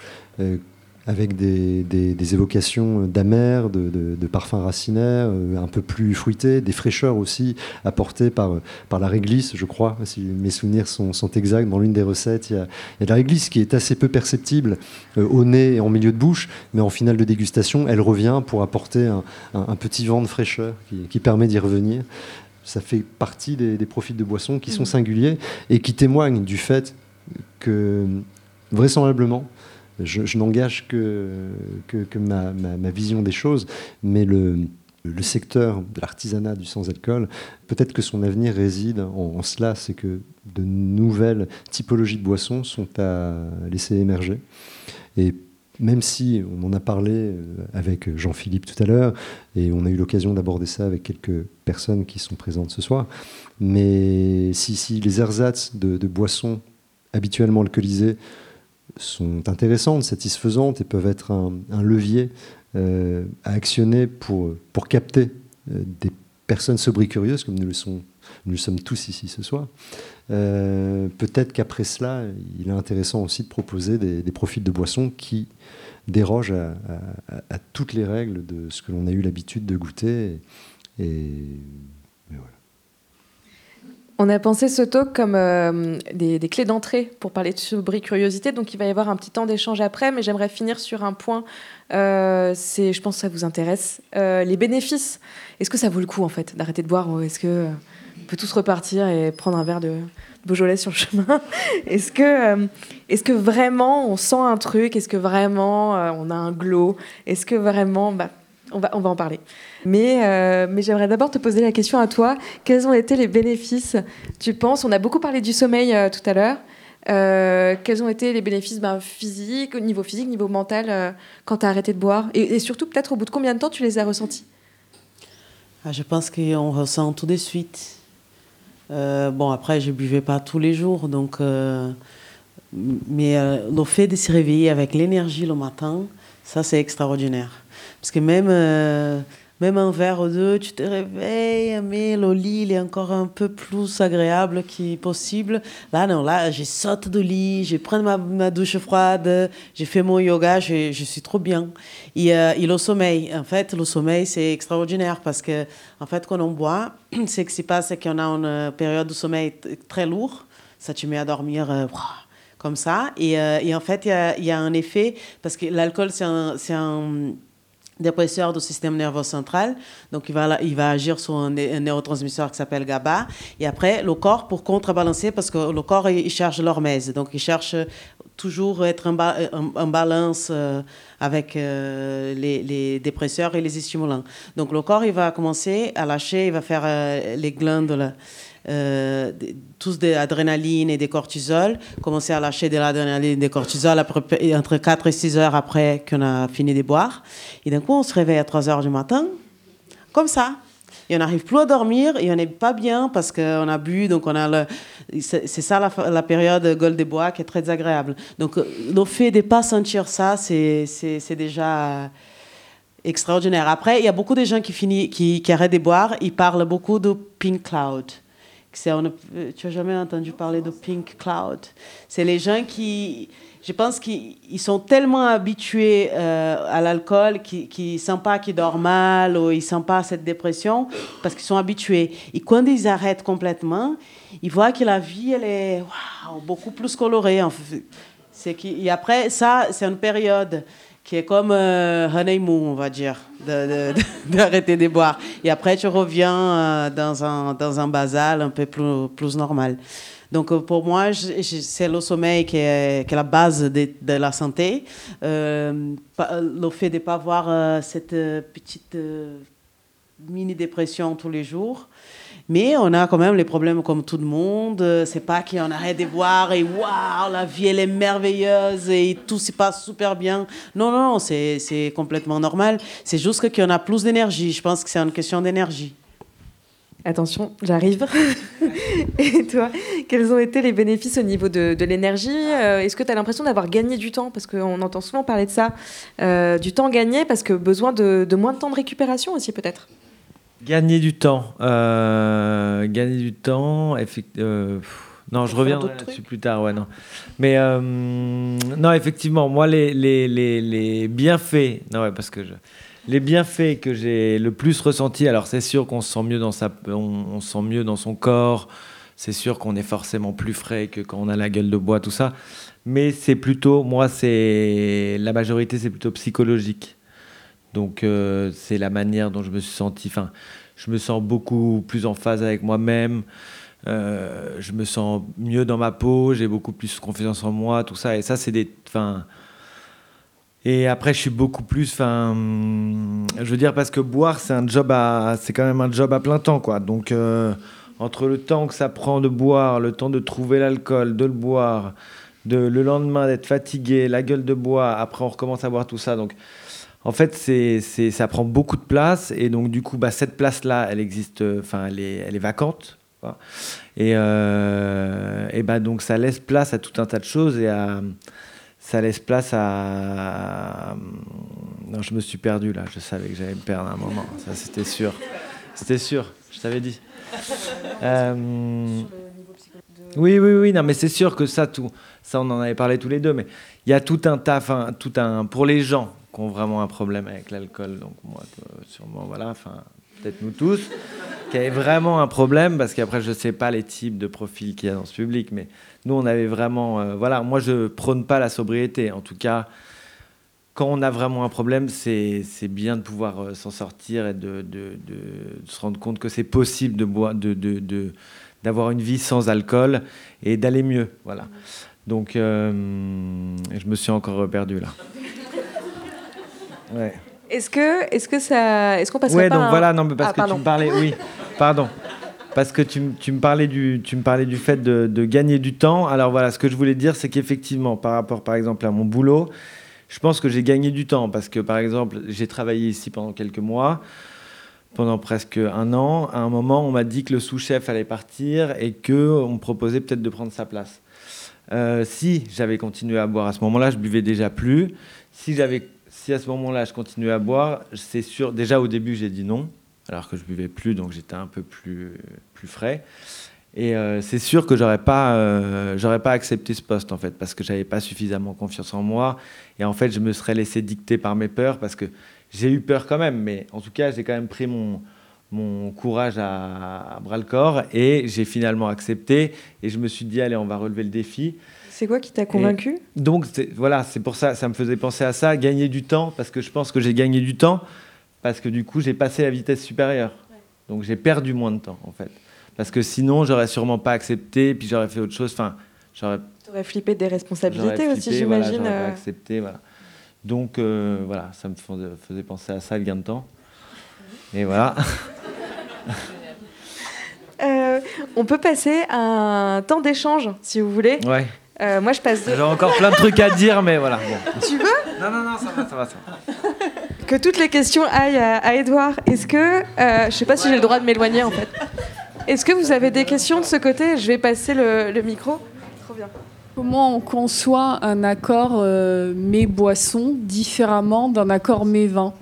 avec des, des, évocations d'amer, de, de, parfums racinaires, euh, un peu plus fruités, des fraîcheurs aussi apportées par, par la réglisse, je crois, si mes souvenirs sont, sont exacts. Dans l'une des recettes, il y, a, il y, a, la réglisse qui est assez peu perceptible euh, au nez et en milieu de bouche, mais en finale de dégustation, elle revient pour apporter un, un, petit vent de fraîcheur qui, qui permet d'y revenir. Ça fait partie des, des profils de boissons qui sont mmh. singuliers et qui témoignent du fait que, vraisemblablement, je, n'engage que, ma, vision des choses, mais le, secteur de l'artisanat du sans-alcool, peut-être que son avenir réside en, cela, c'est que de nouvelles typologies de boissons sont à laisser émerger. Et même si on en a parlé euh, avec Jean-Philippe tout à l'heure, et on a eu l'occasion d'aborder ça avec quelques personnes qui sont présentes ce soir, mais si, les ersatz de boissons habituellement alcoolisées sont intéressantes, satisfaisantes et peuvent être un, levier euh, à actionner pour, pour capter euh, des personnes sobres curieuses, comme nous le, nous sommes tous ici ce soir. Euh, peut-être qu'après cela, il est intéressant aussi de proposer des, profils de boissons qui dérogent à, toutes les règles de ce que l'on a eu l'habitude de goûter. et voilà. On a pensé ce talk comme euh, des, clés d'entrée pour parler de sobriété curiosité. Donc il va y avoir un petit temps d'échange après, mais j'aimerais finir sur un point. Euh, c'est, je pense que ça vous intéresse. Euh, les bénéfices. Est-ce que ça vaut le coup en fait d'arrêter de boire est-ce que on peut tous repartir et prendre un verre de Beaujolais sur le chemin? *laughs* Est-ce que, est-ce que vraiment on sent un truc? Est-ce que vraiment on a un glow? Est-ce que vraiment, bah, on va, on va en parler. Mais, euh, mais j'aimerais d'abord te poser la question à toi. Quels ont été les bénéfices, tu penses? On a beaucoup parlé du sommeil euh, tout à l'heure. Euh, quels ont été les bénéfices ben, physiques, au niveau physique, niveau mental, quand tu as arrêté de boire? Et, surtout, peut-être au bout de combien de temps tu les as ressentis? Ah, Je pense qu'on ressent tout de suite. bon, après, je ne buvais pas tous les jours, donc... mais le fait de se réveiller avec l'énergie le matin, ça, c'est extraordinaire. Parce que même, euh, même un verre ou deux, tu te réveilles, mais le lit, il est encore un peu plus agréable que possible. Là, non, là, je saute du lit, je prends ma, ma douche froide, j'ai fait mon yoga, je, je, suis trop bien. Et, euh, et, le sommeil, en fait, le sommeil, c'est extraordinaire parce que, en fait, quand on boit, *clears throat* ce qui se passe, c'est qu'on a une période de sommeil très lourde ça te met à dormir euh, comme ça. Et, euh, et en fait, il y y a un effet, parce que l'alcool, c'est un dépresseur du système nerveux central. Donc, il va, il va agir sur un, un neurotransmetteur qui s'appelle GABA. Et après, le corps, pour contrebalancer, parce que le corps, il, il cherche l'hormèse. Donc, il cherche toujours être en, ba en, en balance euh, avec euh, les, dépresseurs et les stimulants. Donc, le corps, il va commencer à lâcher, il va faire euh, les glandes, euh, tous des adrénaline et des cortisol, commencer à lâcher de l'adrénaline et des cortisol entre 4 et 6 heures après qu'on a fini de boire. Et d'un coup, on se réveille à 3 heures du matin, comme ça. Et on n'arrive plus à dormir et on n'est pas bien parce qu'on a bu, donc on a le... C'est ça la, période Gold des Bois qui est très agréable. Donc le fait de ne pas sentir ça, c'est déjà extraordinaire. Après, il y a beaucoup de gens qui, finissent, qui arrêtent de boire, ils parlent beaucoup de pink cloud. On, tu n'as jamais entendu parler de Pink Cloud? C'est les gens qui, je pense qu'ils sont tellement habitués euh, à l'alcool qu'ils ne sentent pas qu'ils dorment mal ou ils ne sentent pas cette dépression parce qu'ils sont habitués. Et quand ils arrêtent complètement, ils voient que la vie, elle est beaucoup plus colorée. En fait. Et après, ça, c'est une période qui est comme euh, honeymoon, on va dire, d'arrêter de, de, *laughs* de, boire. Et après, tu reviens euh, dans, un, dans un basal un peu plus, plus normal. Donc, euh, pour moi, c'est le sommeil qui est, qui est, la base de, la santé. Euh, le fait de ne pas avoir euh, cette petite mini-dépression tous les jours. Mais on a quand même les problèmes comme tout le monde. C'est pas qu'on arrête de boire et waouh, la vie elle est merveilleuse et tout se passe super bien. Non, non, non c'est complètement normal. C'est juste qu'on a plus d'énergie. Je pense que c'est une question d'énergie. Attention, j'arrive. *laughs* et toi, quels ont été les bénéfices au niveau de, de l'énergie? Est-ce que tu as l'impression d'avoir gagné du temps? Parce qu'on entend souvent parler de ça. Euh, du temps gagné parce que besoin de, de moins de temps de récupération aussi peut-être Gagner du temps. Euh, gagner du temps, effectivement. Euh, non, je reviendrai là-dessus plus tard, ouais, non. Mais euh, non, effectivement, moi, les, les, les, les bienfaits, non, ouais, parce que je, les bienfaits que j'ai le plus ressentis, alors c'est sûr qu'on se sent mieux dans sa, on, on se sent mieux dans son corps, c'est sûr qu'on est forcément plus frais que quand on a la gueule de bois, tout ça. Mais c'est plutôt, moi, c'est la majorité, c'est plutôt psychologique. Donc euh, c'est la manière dont je me suis senti. Enfin, je me sens beaucoup plus en phase avec moi-même. Euh, je me sens mieux dans ma peau. J'ai beaucoup plus confiance en moi, tout ça. Et ça, c'est des. Enfin. Et après, je suis beaucoup plus. Enfin, je veux dire parce que boire, c'est un job à. C'est quand même un job à plein temps, quoi. Donc euh, entre le temps que ça prend de boire, le temps de trouver l'alcool, de le boire, de le lendemain d'être fatigué, la gueule de bois. Après, on recommence à boire tout ça. Donc en fait, c'est, ça prend beaucoup de place et donc du coup, bah, cette place-là, elle existe, enfin, elle est, elle est vacante. Et, euh, et bah, donc ça laisse place à tout un tas de choses et ça laisse place à. Non, je me suis perdu là. Je savais que j'allais me perdre à un moment. Ça, c'était sûr. C'était sûr. Je t'avais dit. Euh... Oui, oui, oui. Non, mais c'est sûr que ça, tout, ça, on en avait parlé tous les deux. Mais il y a tout un tas, tout un pour les gens qui ont vraiment un problème avec l'alcool. Donc moi, sûrement, voilà, enfin, peut-être nous tous, qui avaient vraiment un problème, parce qu'après, je ne sais pas les types de profils qu'il y a dans ce public, mais nous, on avait vraiment... Euh, voilà, moi, je prône pas la sobriété. En tout cas, quand on a vraiment un problème, c'est bien de pouvoir euh, s'en sortir et de, de, se rendre compte que c'est possible de boire, de, d'avoir une vie sans alcool et d'aller mieux. Voilà. Donc, euh, je me suis encore perdu là. Ouais. Est-ce que, est-ce que ça, est-ce qu'on passerait ouais, pas donc un... voilà, non, mais parce Ah, que pardon. tu me parlais, oui, pardon, parce que tu, tu me parlais du, tu me parlais du fait de, de gagner du temps. Alors voilà, ce que je voulais dire, c'est qu'effectivement, par rapport, par exemple, à mon boulot, je pense que j'ai gagné du temps parce que, par exemple, j'ai travaillé ici pendant quelques mois, pendant presque un an. À un moment, on m'a dit que le sous-chef allait partir et que on me proposait peut-être de prendre sa place. Euh, si j'avais continué à boire à ce moment-là, je buvais déjà plus. Si j'avais à ce moment-là je continuais à boire, c'est sûr. Déjà au début j'ai dit non, alors que je buvais plus, donc j'étais un peu plus plus frais. Et euh, c'est sûr que j'aurais pas euh, pas accepté ce poste en fait parce que j'avais pas suffisamment confiance en moi et en fait je me serais laissé dicter par mes peurs parce que j'ai eu peur quand même, mais en tout cas j'ai quand même pris mon mon courage à, bras le corps et j'ai finalement accepté et je me suis dit allez on va relever le défi. C'est quoi qui t'a convaincu? Donc voilà, c'est pour ça, ça me faisait penser à ça, gagner du temps parce que je pense que j'ai gagné du temps parce que du coup j'ai passé la vitesse supérieure. Donc j'ai perdu moins de temps en fait. Parce que sinon j'aurais sûrement pas accepté puis j'aurais fait autre chose. Enfin, j'aurais. T'aurais flippé des responsabilités aussi, j'imagine. Voilà, euh. accepté, voilà. Donc euh, voilà, ça me faisait penser à ça le gain de temps. Et voilà. Euh, on peut passer à un temps d'échange, si vous voulez. Ouais. Euh, moi, je passe. J'ai encore plein de trucs à dire, mais voilà. Tu veux Non, non, non, ça va, ça va, ça Que toutes les questions aillent à, Edouard. Est-ce que. Euh, je sais pas si j'ai le droit de m'éloigner, en fait. Est-ce que vous avez des questions de ce côté? Je vais passer le, micro. Trop bien. Comment on conçoit un accord euh, mes-boissons différemment d'un accord mes-vins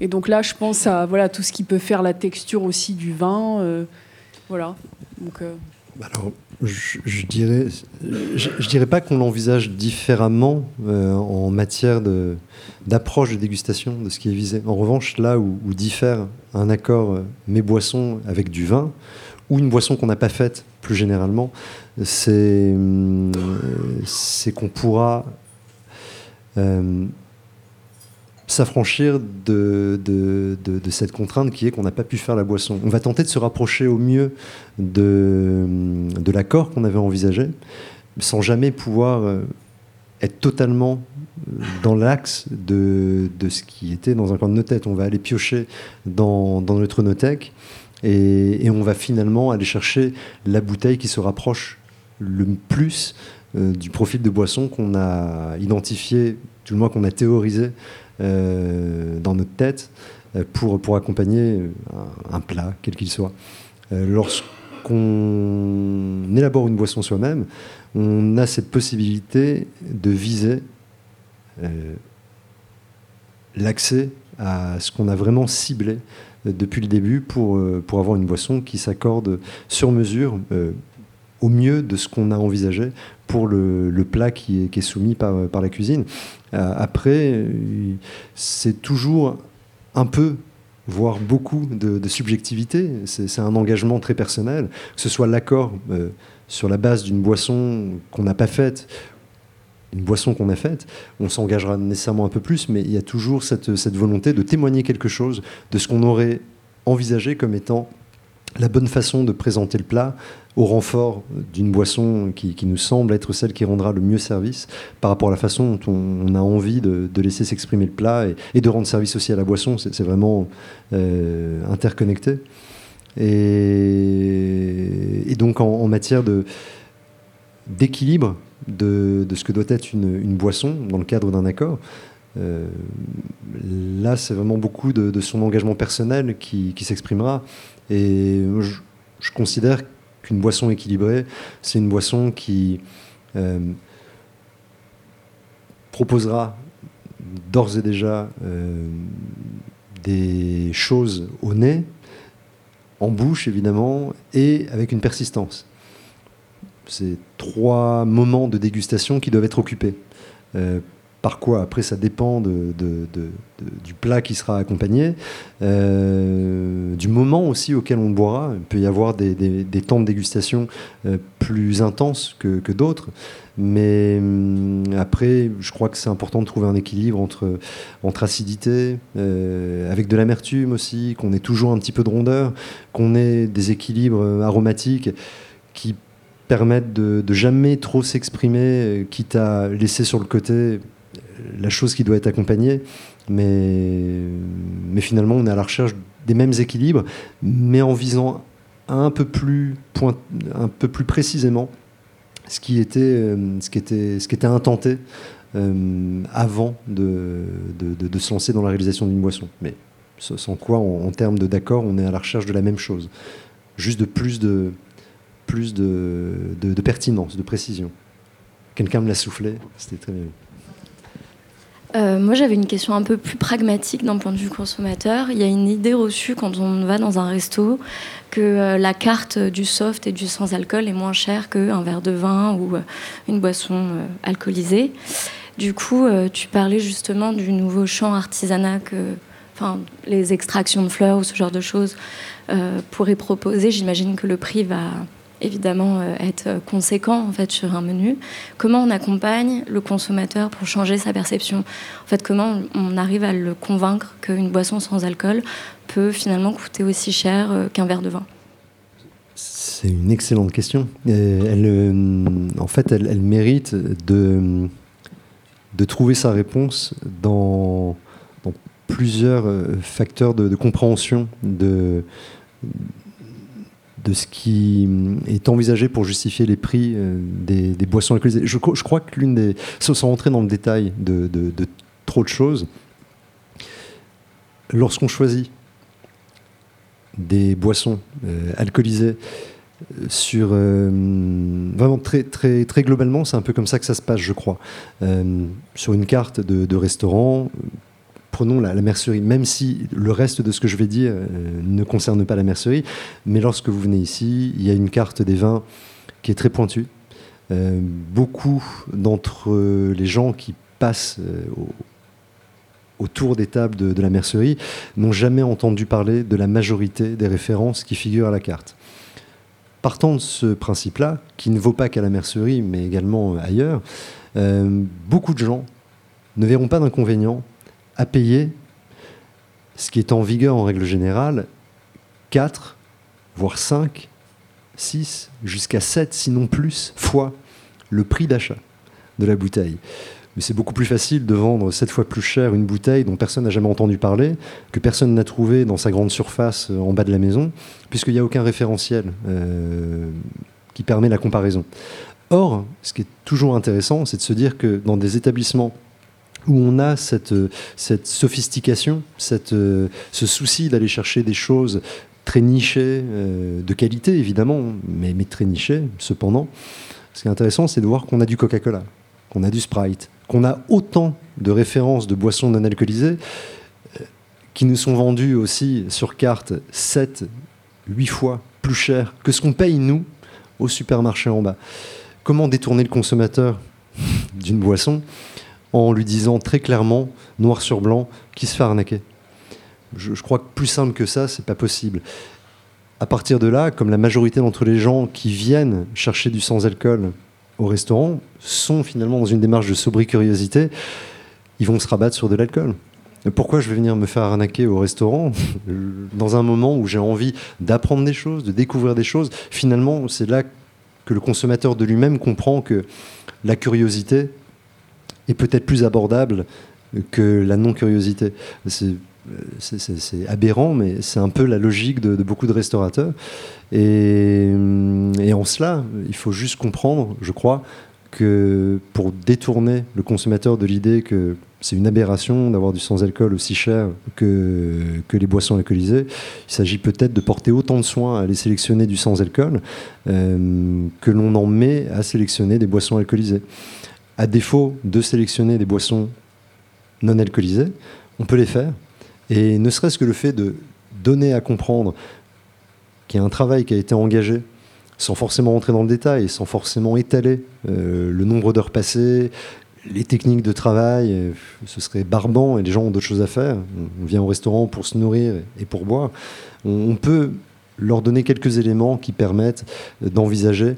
Et donc là, je pense à voilà, tout ce qui peut faire la texture aussi du vin. Euh, voilà. Donc, bah Alors, je, dirais, je, dirais pas qu'on l'envisage différemment euh, en matière d'approche de, dégustation de ce qui est visé. En revanche, là où, diffère un accord euh, mes boissons avec du vin ou une boisson qu'on n'a pas faite plus généralement, c'est euh, qu'on pourra s'affranchir de, cette contrainte qui est qu'on n'a pas pu faire la boisson. On va tenter de se rapprocher au mieux de, l'accord qu'on avait envisagé, sans jamais pouvoir euh, être totalement dans l'axe de, ce qui était dans un coin de nos têtes. On va aller piocher dans, notre nothèque et, on va finalement aller chercher la bouteille qui se rapproche le plus euh, du profil de boisson qu'on a identifié, tout le moins qu'on a théorisé dans notre tête euh, pour, pour accompagner un, plat, quel qu'il soit. Euh, lorsqu'on élabore une boisson soi-même, on a cette possibilité de viser l'accès à ce qu'on a vraiment ciblé depuis le début pour, pour avoir une boisson qui s'accorde sur mesure au mieux de ce qu'on a envisagé pour le, plat qui est, soumis par, la cuisine. Euh, après, c'est toujours un peu voire beaucoup de, subjectivité. C'est un engagement très personnel, que ce soit l'accord euh, sur la base d'une boisson qu'on n'a pas faite, une boisson qu'on a faite, on s'engagera nécessairement un peu plus, mais il y a toujours cette volonté de témoigner quelque chose de ce qu'on aurait envisagé comme étant la bonne façon de présenter le plat au renfort d'une boisson qui, nous semble être celle qui rendra le mieux service par rapport à la façon dont on, a envie de, laisser s'exprimer le plat et, de rendre service aussi à la boisson. C'est vraiment euh, interconnecté. Et, donc en, matière d'équilibre de, ce que doit être une, boisson dans le cadre d'un accord, euh, là, c'est vraiment beaucoup de, son engagement personnel qui, s'exprimera. Et je considère qu'une boisson équilibrée, c'est une boisson qui euh, proposera d'ores et déjà euh, des choses au nez, en bouche évidemment, et avec une persistance. C'est trois moments de dégustation qui doivent être occupés. Euh, par quoi Après, ça dépend du plat qui sera accompagné, euh, du moment aussi auquel on boira. Il peut y avoir des, temps de dégustation euh, plus intenses que, d'autres. Mais hum, après, je crois que c'est important de trouver un équilibre entre, entre acidité, euh, avec de l'amertume aussi, qu'on ait toujours un petit peu de rondeur, qu'on ait des équilibres aromatiques qui permettent de, de jamais trop s'exprimer, quitte à laisser sur le côté la chose qui doit être accompagnée. Mais, mais finalement, on est à la recherche des mêmes équilibres, mais en visant un peu plus, point, un peu plus précisément ce qui était, euh, ce qui était, ce qui était intenté euh, avant de, de, de, se lancer dans la réalisation d'une boisson. Mais sans quoi, en, termes de d'accord, on est à la recherche de la même chose. Juste de plus de, plus de, de, de pertinence, de précision. Quelqu'un me l'a soufflé, c'était très bien. Euh, moi, j'avais une question un peu plus pragmatique d'un point de vue consommateur. Il y a une idée reçue quand on va dans un resto que euh, la carte du soft et du sans alcool est moins chère qu'un verre de vin ou euh, une boisson alcoolisée. Du coup, tu parlais justement du nouveau champ artisanat que, enfin, les extractions de fleurs ou ce genre de choses pourrait proposer. J'imagine que le prix va évidemment être conséquent en fait sur un menu. Comment on accompagne le consommateur pour changer sa perception? En fait, comment on arrive à le convaincre qu'une boisson sans alcool peut finalement coûter aussi cher qu'un verre de vin? C'est une excellente question. Elle, euh, en fait, elle, mérite de, de trouver sa réponse dans, plusieurs euh, facteurs de, compréhension de, de ce qui est envisagé pour justifier les prix euh, des, boissons alcoolisées. Je, crois que l'une des... Sans rentrer dans le détail de, trop de choses, lorsqu'on choisit des boissons alcoolisées sur euh, vraiment très très très globalement, c'est un peu comme ça que ça se passe, je crois. Euh, sur une carte de, restaurant, prenons la, mercerie, même si le reste de ce que je vais dire euh, ne concerne pas la mercerie, mais lorsque vous venez ici, il y a une carte des vins qui est très pointue. beaucoup d'entre les gens qui passent autour des tables de la mercerie n'ont jamais entendu parler de la majorité des références qui figurent à la carte. Partant de ce principe-là, qui ne vaut pas qu'à la mercerie, mais également ailleurs, euh, beaucoup de gens ne verront pas d'inconvénient à payer ce qui est en vigueur en règle générale, 4, voire 5, 6, jusqu'à 7, sinon plus, fois le prix d'achat de la bouteille mais c'est beaucoup plus facile de vendre sept fois plus cher une bouteille dont personne n'a jamais entendu parler, que personne n'a trouvé dans sa grande surface euh, en bas de la maison, puisqu'il n'y a aucun référentiel euh, qui permet la comparaison. Or, ce qui est toujours intéressant, c'est de se dire que dans des établissements où on a cette, cette sophistication, cette, euh, ce souci d'aller chercher des choses très nichées, de qualité évidemment, mais, très nichées cependant, ce qui est intéressant, c'est de voir qu'on a du Coca-Cola, qu'on a du Sprite, qu'on a autant de références de boissons non alcoolisées euh, qui nous sont vendues aussi sur carte 7, 8 fois plus cher que ce qu'on paye nous au supermarché en bas. Comment détourner le consommateur *laughs* d'une boisson en lui disant très clairement, noir sur blanc, qui se fait arnaquer je, crois que plus simple que ça, c'est pas possible. À partir de là, comme la majorité d'entre les gens qui viennent chercher du sans-alcool au restaurant sont finalement dans une démarche de sobri curiosité, ils vont se rabattre sur de l'alcool. Pourquoi je vais venir me faire arnaquer au restaurant? Dans un moment où j'ai envie d'apprendre des choses, de découvrir des choses Finalement, c'est là que le consommateur de lui-même comprend que la curiosité est peut-être plus abordable que la non-curiosité. C'est aberrant, mais c'est un peu la logique de, beaucoup de restaurateurs. Et, en cela, il faut juste comprendre, je crois, que pour détourner le consommateur de l'idée que c'est une aberration d'avoir du sans-alcool aussi cher que, que les boissons alcoolisées, il s'agit peut-être de porter autant de soins à aller sélectionner du sans-alcool euh, que l'on en met à sélectionner des boissons alcoolisées. À défaut de sélectionner des boissons non alcoolisées, on peut les faire, et ne serait-ce que le fait de donner à comprendre qu'il y a un travail qui a été engagé, sans forcément entrer dans le détail, sans forcément étaler euh, le nombre d'heures passées, les techniques de travail, euh, ce serait barbant et les gens ont d'autres choses à faire. On vient au restaurant pour se nourrir et pour boire. On, peut leur donner quelques éléments qui permettent d'envisager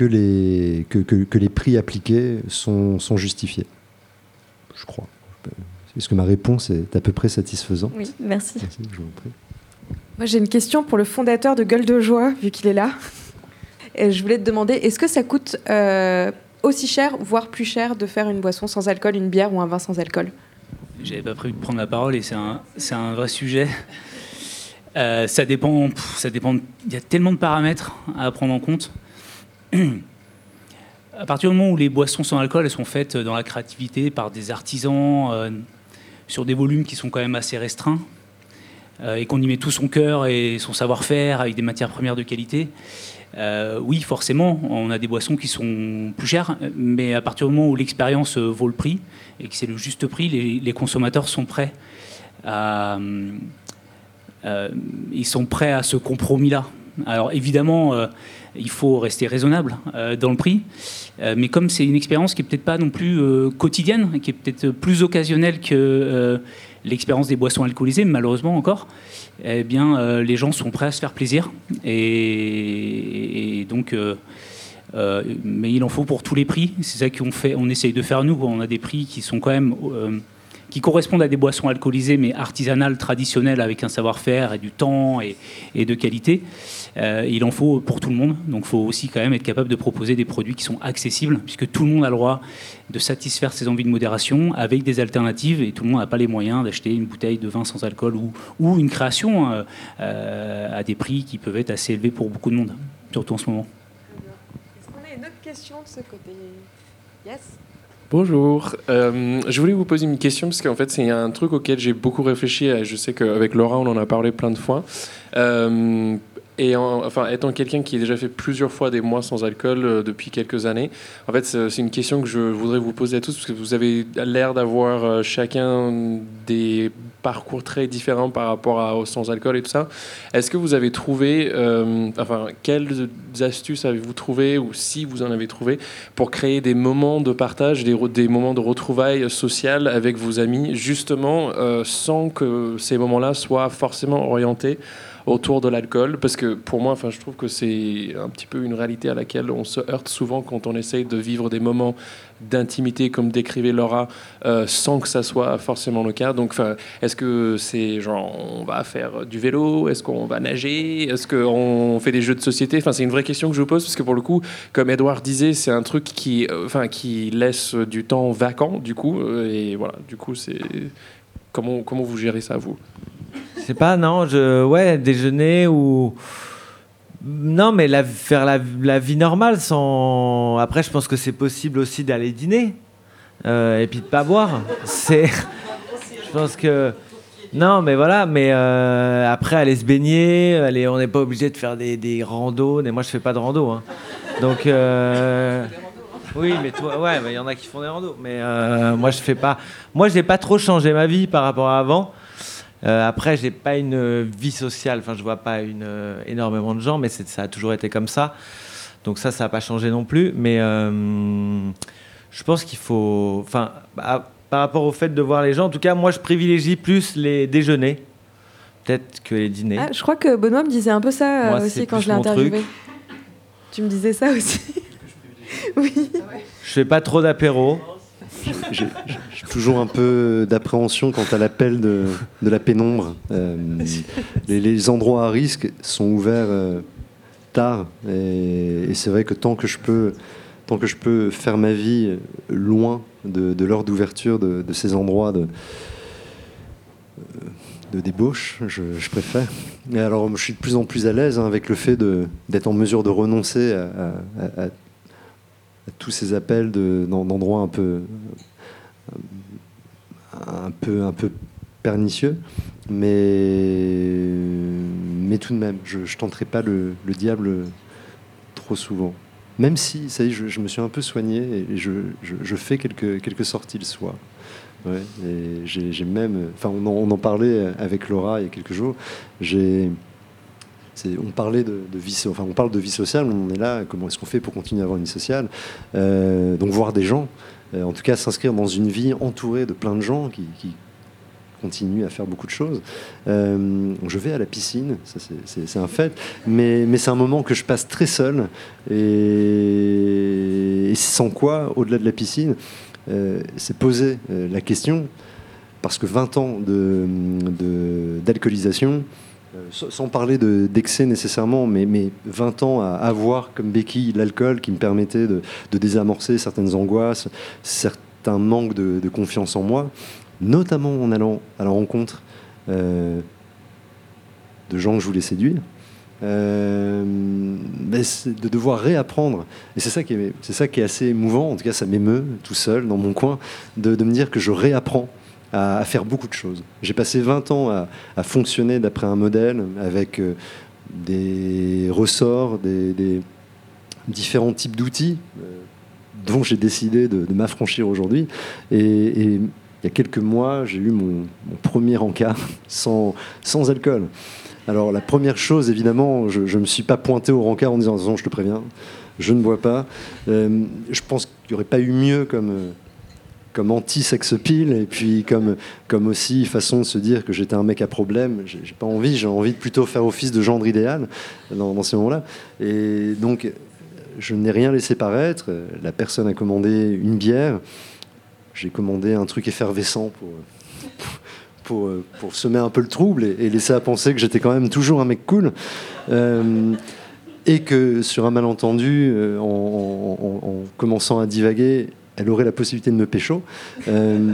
que les, que, que, les prix appliqués sont, sont justifiés. Je crois. Est-ce que ma réponse est à peu près satisfaisante Oui, merci. Moi, j'ai une question pour le fondateur de Gueule de Joie, vu qu'il est là. Et je voulais te demander, est-ce que ça coûte euh, aussi cher, voire plus cher, de faire une boisson sans alcool, une bière ou un vin sans alcool? J'avais pas prévu de prendre la parole et c'est un, c'est un vrai sujet. Euh, ça dépend, ça dépend. Il y a tellement de paramètres à prendre en compte. À partir du moment où les boissons sans alcool elles sont faites dans la créativité par des artisans, euh, sur des volumes qui sont quand même assez restreints euh, et qu'on y met tout son cœur et son savoir-faire avec des matières premières de qualité, euh, oui, forcément, on a des boissons qui sont plus chères, mais à partir du moment où l'expérience vaut le prix et que c'est le juste prix, les, consommateurs sont prêts à, euh, ils sont prêts à ce compromis-là. Alors évidemment, euh, il faut rester raisonnable euh, dans le prix, euh, mais comme c'est une expérience qui est peut-être pas non plus euh, quotidienne, qui est peut-être plus occasionnelle que l'expérience des boissons alcoolisées, malheureusement encore, eh bien les gens sont prêts à se faire plaisir et, donc. mais il en faut pour tous les prix. C'est ça qu'on fait, on essaye de faire nous. On a des prix qui sont quand même qui correspondent à des boissons alcoolisées, mais artisanales, traditionnelles, avec un savoir-faire et du temps et, de qualité. Euh, il en faut pour tout le monde. Donc, il faut aussi quand même être capable de proposer des produits qui sont accessibles, puisque tout le monde a le droit de satisfaire ses envies de modération avec des alternatives, et tout le monde n'a pas les moyens d'acheter une bouteille de vin sans alcool ou, ou une création euh, euh, à des prix qui peuvent être assez élevés pour beaucoup de monde, surtout en ce moment. Est-ce qu'on a une autre question de ce côté? Yes? Bonjour, Euh, je voulais vous poser une question parce qu'en fait c'est un truc auquel j'ai beaucoup réfléchi. et Je sais qu'avec Laura on en a parlé plein de fois. Euh, et en- enfin, étant quelqu'un qui a déjà fait plusieurs fois des mois sans alcool euh, depuis quelques années, en fait, c'est une question que je voudrais vous poser à tous parce que vous avez l'air d'avoir chacun des parcours très différents par rapport à, au sans alcool et tout ça. Est-ce que vous avez trouvé, euh, enfin, quelles astuces avez-vous trouvé ou si vous en avez trouvé pour créer des moments de partage, des moments de retrouvailles sociales avec vos amis, justement, euh, sans que ces moments-là soient forcément orientés autour de l'alcool parce que pour moi enfin je trouve que c'est un petit peu une réalité à laquelle on se heurte souvent quand on essaye de vivre des moments d'intimité comme décrivait Laura euh, sans que ça soit forcément le cas. Donc est-ce que c'est genre on va faire du vélo? Est-ce qu'on va nager? Est-ce qu'on fait des jeux de société? Enfin c'est une vraie question que je vous pose parce que pour le coup comme Edouard disait c'est un truc qui euh, enfin qui laisse du temps vacant du coup euh, et voilà. Du coup c'est comment comment vous gérez ça vous? C'est pas, non, je, ouais, déjeuner ou. Non, mais faire la, la vie normale sans. Après, je pense que c'est possible aussi d'aller dîner euh, et puis de pas boire. C'est. Je pense que. Non, mais voilà, mais euh, après, aller se baigner, aller, on n'est pas obligé de faire des, des randos. Mais moi, je fais pas de rando. hein. Donc. euh, Oui, mais toi, ouais, il y en a qui font des randos. Mais euh, moi, je fais pas. Moi, j'ai pas trop changé ma vie par rapport à avant. Euh, après, j'ai pas une euh, vie sociale. Enfin, je vois pas une, euh, énormément de gens, mais ça a toujours été comme ça. Donc ça, ça n'a pas changé non plus. Mais euh, je pense qu'il faut. Enfin, bah, par rapport au fait de voir les gens, en tout cas, moi, je privilégie plus les déjeuners, peut-être que les dîners. Ah, je crois que Benoît me disait un peu ça Moi, aussi quand je l'ai interviewé. truc. Tu me disais ça aussi *laughs* Oui. Je fais pas trop d'apéro. J'ai toujours un peu d'appréhension quant à l'appel de, la pénombre. Euh, les, endroits à risque sont ouverts euh, tard et, c'est vrai que tant que je peux, tant que je peux faire ma vie loin de, de l'heure d'ouverture de, ces endroits de, débauche, je, préfère. Et alors, je suis de plus en plus à l'aise hein, avec le fait d'être en mesure de renoncer à tous ces appels de- d'en- d'endroits un peu, un peu, un peu pernicieux, mais, mais tout de même, je ne tenterai pas le, le diable trop souvent. Même si, ça y est, je, je me suis un peu soigné et je, je- je fais quelques, quelques sorties le soir. J'ai même, enfin, on en, on en parlait avec Laura il y a quelques jours. J'ai, on parlait de, vie, enfin, on parle de vie sociale. On est là. Comment est-ce qu'on fait pour continuer à avoir une vie sociale Euh, Donc voir des gens, euh, en tout cas s'inscrire dans une vie entourée de plein de gens qui, continuent à faire beaucoup de choses. Euh, je vais à la piscine, c'est- un fait, mais, c'est un moment que je passe très seul et, sans quoi, au-delà de la piscine, c'est poser la question, parce que 20 ans d'alcoolisation, sans sans parler de- d'excès nécessairement, mais, mais 20 ans à avoir comme béquille l'alcool qui me permettait de, désamorcer certaines angoisses, certains manques de, confiance en moi, notamment en allant à la rencontre euh, de gens que je voulais séduire. Euh, de devoir réapprendre. Et c'est ça, qui est, c'est ça qui est assez émouvant, en tout cas ça m'émeut tout seul dans mon coin, de, de me dire que je réapprends à, faire beaucoup de choses. J'ai passé 20 ans à, fonctionner d'après un modèle avec euh, des ressorts, des, différents types d'outils euh, dont j'ai décidé de, m'affranchir aujourd'hui. Et, il y a quelques mois, j'ai eu mon, premier encart *laughs* sans, alcool. Alors la première chose, évidemment, je ne me suis pas pointé au rencard en disant non, je te préviens, je ne bois pas. Euh, je pense qu'il n'y aurait pas eu mieux comme, comme anti-sex pile et puis comme, comme aussi façon de se dire que j'étais un mec à problème. J'ai pas envie, j'ai envie de plutôt faire office de gendre idéal dans, ces moments-là. Et donc je n'ai rien laissé paraître. La personne a commandé une bière. J'ai commandé un truc effervescent pour, pour, semer un peu le trouble et, laisser à penser que j'étais quand même toujours un mec cool. Euh, et que sur un malentendu, euh, en commençant à divaguer, elle aurait la possibilité de me pécho. Euh,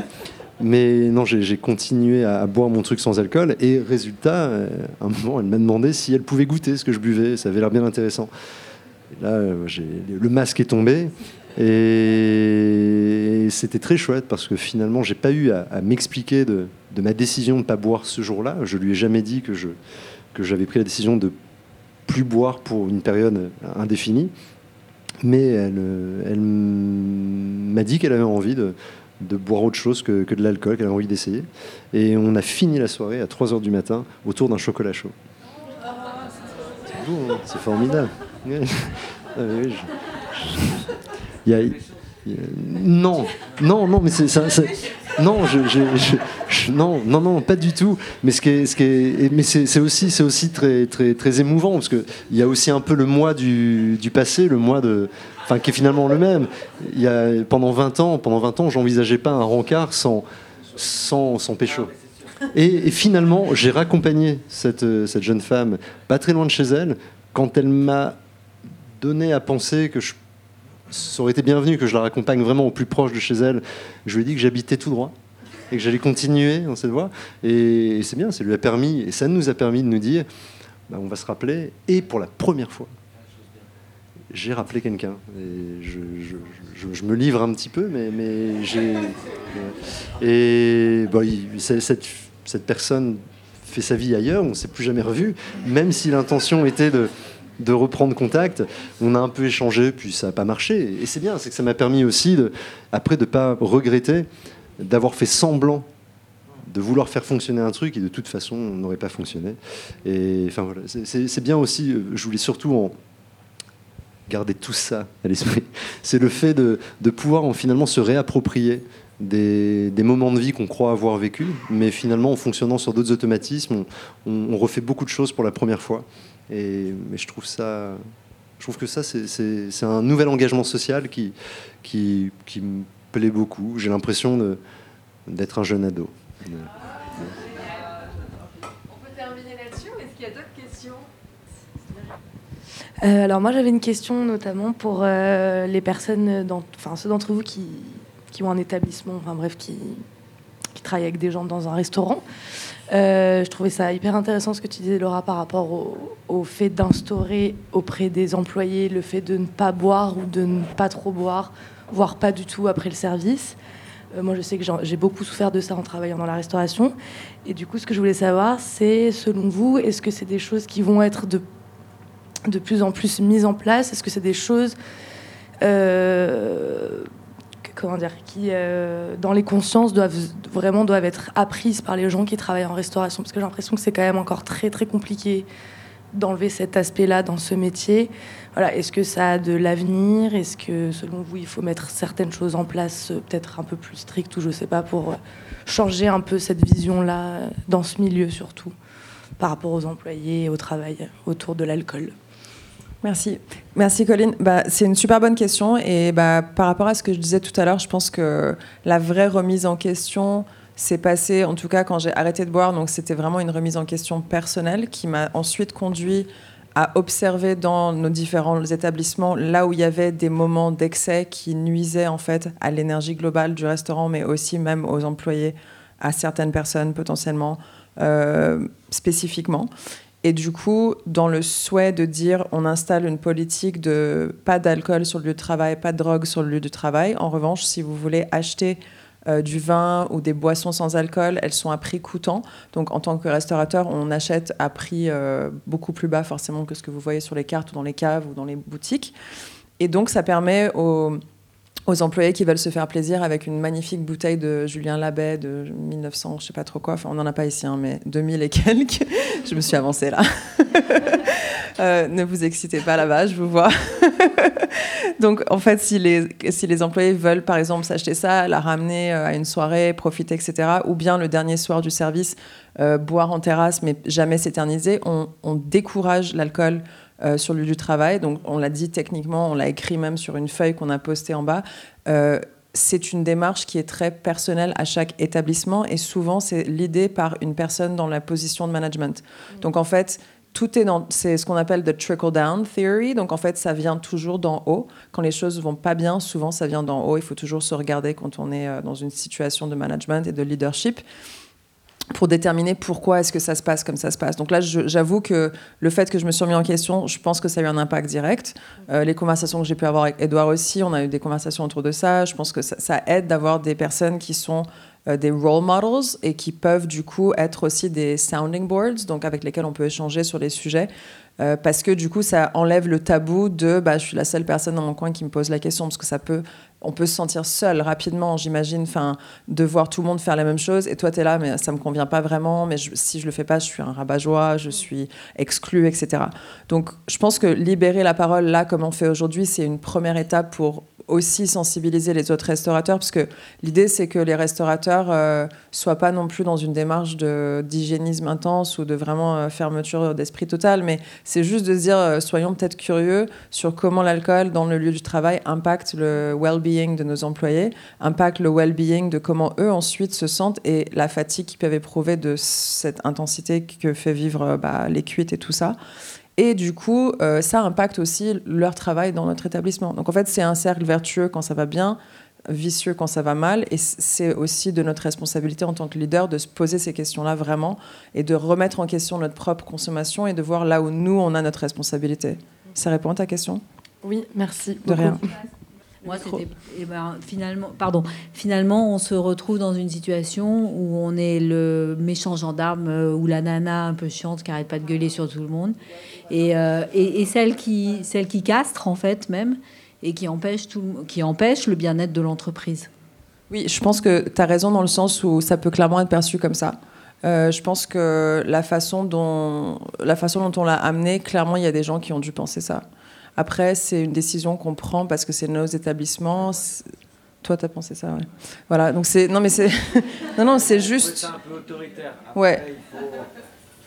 mais non, j'ai continué à, boire mon truc sans alcool. Et résultat, euh, à un moment, elle m'a demandé si elle pouvait goûter ce que je buvais. Ça avait l'air bien intéressant. Là, euh, le masque est tombé. Et c'était très chouette parce que finalement, j'ai pas eu à, m'expliquer de, ma décision de ne pas boire ce jour-là. Je lui ai jamais dit que que j'avais pris la décision de plus boire pour une période indéfinie. Mais elle, m'a dit qu'elle avait envie de, boire autre chose que, de l'alcool, qu'elle avait envie d'essayer. Et on a fini la soirée à 3h du matin autour d'un chocolat chaud. C'est beau, c'est formidable. *laughs* Ah il y a- non, non, non, mais c'est ça. non, je, je- non, non, non, pas du tout. Mais ce qui ce qui mais c'est aussi, c'est aussi très, très, très émouvant parce que il y a aussi un peu le moi du, passé, le moi de, enfin, qui est finalement le même. Il y a pendant 20 ans, pendant 20 ans, j'envisageais pas un rencard sans, sans, sans pécho. Et, finalement, j'ai raccompagné cette, euh, cette jeune femme pas très loin de chez elle quand elle m'a donné à penser que je, ça aurait été bienvenu que je la raccompagne vraiment au plus proche de chez elle. Je lui ai dit que j'habitais tout droit et que j'allais continuer dans cette voie. Et, c'est bien, ça lui a permis, et ça nous a permis de nous dire, bah, on va se rappeler. Et pour la première fois, j'ai rappelé quelqu'un. Et je, me livre un petit peu, mais, j'ai. Et c'est- cette, cette personne fait sa vie ailleurs, on ne s'est plus jamais revu, même si l'intention était de, de reprendre contact. On a un peu échangé, puis ça n'a pas marché. Et c'est bien, c'est que ça m'a permis aussi, après, de ne pas regretter d'avoir fait semblant de vouloir faire fonctionner un truc et de toute façon, on n'aurait pas fonctionné. Et enfin c'est- bien aussi, euh, je voulais surtout en garder tout ça à l'esprit. *laughs* C'est le fait de, pouvoir en, finalement se réapproprier des, moments de vie qu'on croit avoir vécu, mais finalement en fonctionnant sur d'autres automatismes, on refait beaucoup de choses pour la première fois. Et mais je trouve ça, je trouve que ça c'est- un nouvel engagement social qui, qui, qui me plaît beaucoup. J'ai l'impression d'être un jeune ado. On peut terminer là-dessus ou est-ce qu'il y a d'autres questions? Euh, alors moi j'avais une question notamment pour euh, les personnes, dans- enfin ceux d'entre vous qui, qui ont un établissement, enfin bref, qui, qui travaillent avec des gens dans un restaurant. Euh, je trouvais ça hyper intéressant ce que tu disais Laura par rapport au, fait d'instaurer auprès des employés le fait de ne pas boire ou de ne pas trop boire, voire pas du tout après le service. Euh, moi je sais que j'ai beaucoup souffert de ça en travaillant dans la restauration. Et du coup ce que je voulais savoir c'est selon vous, est-ce que c'est des choses qui vont être de de plus en plus mises en place? Est-ce que c'est des choses euh, comment dire, qui, euh, dans les consciences, doivent vraiment être apprises par les gens qui travaillent en restauration. Parce que j'ai l'impression que c'est quand même encore très très compliqué d'enlever cet aspect-là dans ce métier. Voilà, est-ce que ça a de l'avenir? Est-ce que, selon vous, il faut mettre certaines choses en place, euh, peut-être un peu plus strictes, ou je sais pas, pour euh, changer un peu cette vision-là dans ce milieu surtout, par rapport aux employés et au travail autour de l'alcool? Merci. Merci Colline. Bah, c'est une super bonne question. Et bah, par rapport à ce que je disais tout à l'heure, je pense que la vraie remise en question s'est passée, en tout cas quand j'ai arrêté de boire. Donc c'était vraiment une remise en question personnelle qui m'a ensuite conduit à observer dans nos différents établissements là où il y avait des moments d'excès qui nuisaient en fait à l'énergie globale du restaurant, mais aussi même aux employés, à certaines personnes potentiellement, euh, spécifiquement. Et du coup, dans le souhait de dire on installe une politique de pas d'alcool sur le lieu de travail, pas de drogue sur le lieu de travail. En revanche, si vous voulez acheter euh, du vin ou des boissons sans alcool, elles sont à prix coûtant. Donc en tant que restaurateur, on achète à prix euh, beaucoup plus bas forcément que ce que vous voyez sur les cartes ou dans les caves ou dans les boutiques. Et donc ça permet aux, aux employés qui veulent se faire plaisir avec une magnifique bouteille de Julien Labet de 1900, je sais pas trop quoi. Enfin, on n'en a pas ici, hein, mais 2000 et quelques. *laughs* je me suis avancée là. *laughs* Euh, ne vous excitez pas là-bas, je vous vois. *laughs* Donc, en fait, si les, si les employés veulent, par exemple, s'acheter ça, la ramener euh, à une soirée, profiter, etc., ou bien le dernier soir du service, euh, boire en terrasse, mais jamais s'éterniser, on, on décourage l'alcool euh, sur le lieu du travail. Donc, on l'a dit techniquement, on l'a écrit même sur une feuille qu'on a postée en bas. Euh, c'est une démarche qui est très personnelle à chaque établissement et souvent c'est l'idée par une personne dans la position de management. Donc en fait, tout est dans, c'est ce qu'on appelle the trickle down theory. Donc en fait, ça vient toujours d'en haut. Quand les choses vont pas bien, souvent ça vient d'en haut. Il faut toujours se regarder quand on est euh, dans une situation de management et de leadership pour déterminer pourquoi est-ce que ça se passe comme ça se passe. Donc là, j'avoue que le fait que je me suis remis en question, je pense que ça a eu un impact direct. Euh, les conversations que j'ai pu avoir avec Edouard aussi, on a eu des conversations autour de ça. Je pense que ça, ça aide d'avoir des personnes qui sont euh, des role models et qui peuvent du coup être aussi des sounding boards, donc avec lesquels on peut échanger sur les sujets. Euh, parce que du coup, ça enlève le tabou de bah, je suis la seule personne dans mon coin qui me pose la question, parce que ça peut, on peut se sentir seul rapidement, j'imagine, enfin, de voir tout le monde faire la même chose, et toi, tu es là, mais ça me convient pas vraiment, mais je- si je le fais pas, je suis un rabat-joie, je suis exclu, etc. Donc, je pense que libérer la parole là, comme on fait aujourd'hui, c'est une première étape pour aussi sensibiliser les autres restaurateurs, parce que l'idée, c'est que les restaurateurs euh, soient pas non plus dans une démarche d'hygiénisme intense ou de vraiment euh, fermeture d'esprit totale, mais c'est juste de se dire, euh, soyons peut-être curieux sur comment l'alcool dans le lieu du travail impacte le well-being de nos employés, impacte le well-being de comment eux ensuite se sentent et la fatigue qu'ils peuvent éprouver de cette intensité que fait vivre euh, bah, les cuites et tout ça. Et du coup, euh, ça impacte aussi leur travail dans notre établissement. Donc en fait, c'est un cercle vertueux quand ça va bien, vicieux quand ça va mal. Et c'est aussi de notre responsabilité en tant que leader de se poser ces questions-là vraiment et de remettre en question notre propre consommation et de voir là où nous, on a notre responsabilité. Ça répond à ta question? Oui, merci. De beaucoup. rien. *laughs* Moi, c'était. eh ben, finalement, pardon. Finalement, on se retrouve dans une situation où on est le méchant gendarme euh, ou la nana un peu chiante qui arrête pas de gueuler sur tout le monde, et, euh, et, et celle qui, celle qui castre en fait même et qui empêche tout, le- qui empêche le bien-être de l'entreprise. Oui, je pense que tu as raison dans le sens où ça peut clairement être perçu comme ça. Euh, je pense que la façon, dont, la façon dont on l'a amené, clairement, il y a des gens qui ont dû penser ça. Après, c'est une décision qu'on prend parce que c'est nos établissements. Toi, tu as pensé ça, ouais. Voilà, donc c'est. Non, mais c'est. *laughs* non, non, c'est juste. C'est un peu autoritaire. Après, Ouais. Il faut,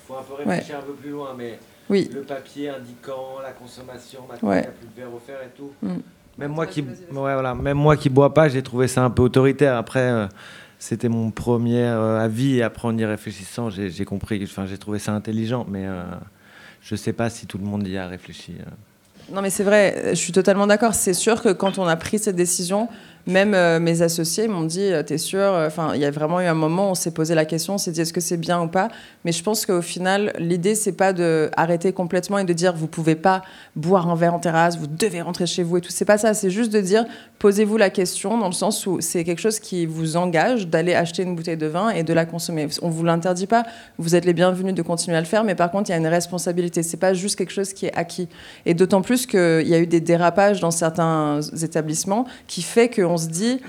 faut un peu réfléchir un peu plus loin, mais Oui. le papier indiquant la consommation, maintenant Ouais. il n'y a plus de verre offert et tout. Mm. Même moi qui, ouais, voilà, même moi qui bois pas, j'ai trouvé ça un peu autoritaire. Après, euh, c'était mon premier euh, avis et après en y réfléchissant, j'ai compris, enfin j'ai trouvé ça intelligent, mais euh, je sais pas si tout le monde y a réfléchi. Non, mais c'est vrai, je suis totalement d'accord. C'est sûr que quand on a pris cette décision, même euh, mes associés m'ont dit euh, T'es sûr Enfin, il y a vraiment eu un moment où on s'est posé la question, on s'est dit Est-ce que c'est bien ou pas? Mais je pense qu'au final, l'idée, c'est pas de arrêter complètement et de dire Vous pouvez pas boire un verre en terrasse, vous devez rentrer chez vous et tout. C'est pas ça. C'est juste de dire Posez-vous la question dans le sens où c'est quelque chose qui vous engage d'aller acheter une bouteille de vin et de la consommer. On vous l'interdit pas. Vous êtes les bienvenus de continuer à le faire, mais par contre, il y a une responsabilité. C'est pas juste quelque chose qui est acquis. Et d'autant plus qu'il y a eu des dérapages dans certains établissements qui fait qu'on se dit,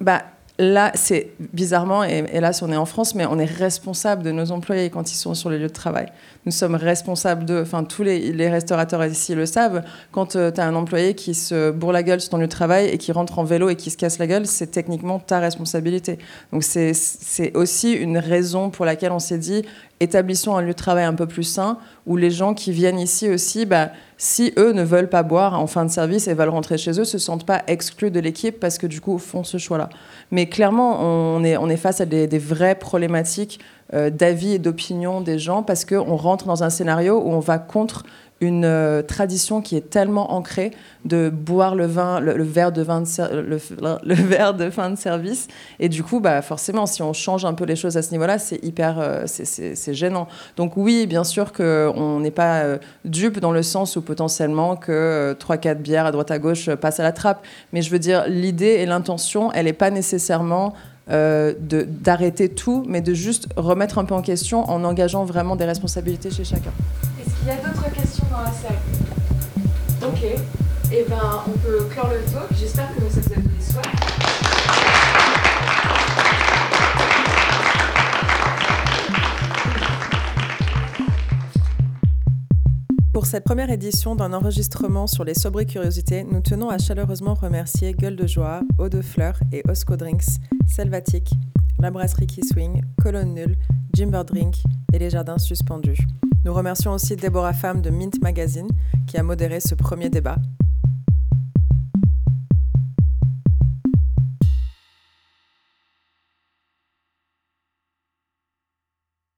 bah là, c'est bizarrement, et hélas, on est en France, mais on est responsable de nos employés quand ils sont sur les lieux de travail. Nous sommes responsables de, enfin, tous les, restaurateurs ici le savent. Quand tu as un employé qui se bourre la gueule sur ton lieu de travail et qui rentre en vélo et qui se casse la gueule, c'est techniquement ta responsabilité. Donc c'est aussi une raison pour laquelle on s'est dit, établissons un lieu de travail un peu plus sain où les gens qui viennent ici aussi, bah, si eux ne veulent pas boire en fin de service et veulent rentrer chez eux, se sentent pas exclus de l'équipe parce que du coup font ce choix-là. Mais clairement, on est, face à des, des vraies problématiques euh, d'avis et d'opinion des gens parce qu'on rentre dans un scénario où on va contre une euh, tradition qui est tellement ancrée de boire le vin, le, verre de vin le, *laughs* verre de fin de service. Et du coup, bah, forcément, si on change un peu les choses à ce niveau-là, c'est hyper, euh, c'est- gênant. Donc oui, bien sûr qu'on n'est pas euh, dupe dans le sens où potentiellement que 3-4 bières à droite à gauche euh, passent à la trappe. Mais je veux dire, l'idée et l'intention, elle n'est pas nécessairement euh, d'arrêter tout, mais de juste remettre un peu en question en engageant vraiment des responsabilités chez chacun. Est-ce qu'il y a d'autres questions dans la salle Ok. Eh ben, on peut clore le talk. J'espère que ça vous a donné soif. Pour cette première édition d'un enregistrement sur les sobres curiosités, nous tenons à chaleureusement remercier Gueule de Joie, Eau de Fleurs et Osco Drinks, Selvatic, la brasserie qui swing, Colonne Nulle, Jimber Drink et les Jardins Suspendus. Nous remercions aussi Déborah Femme de Mint Magazine qui a modéré ce premier débat.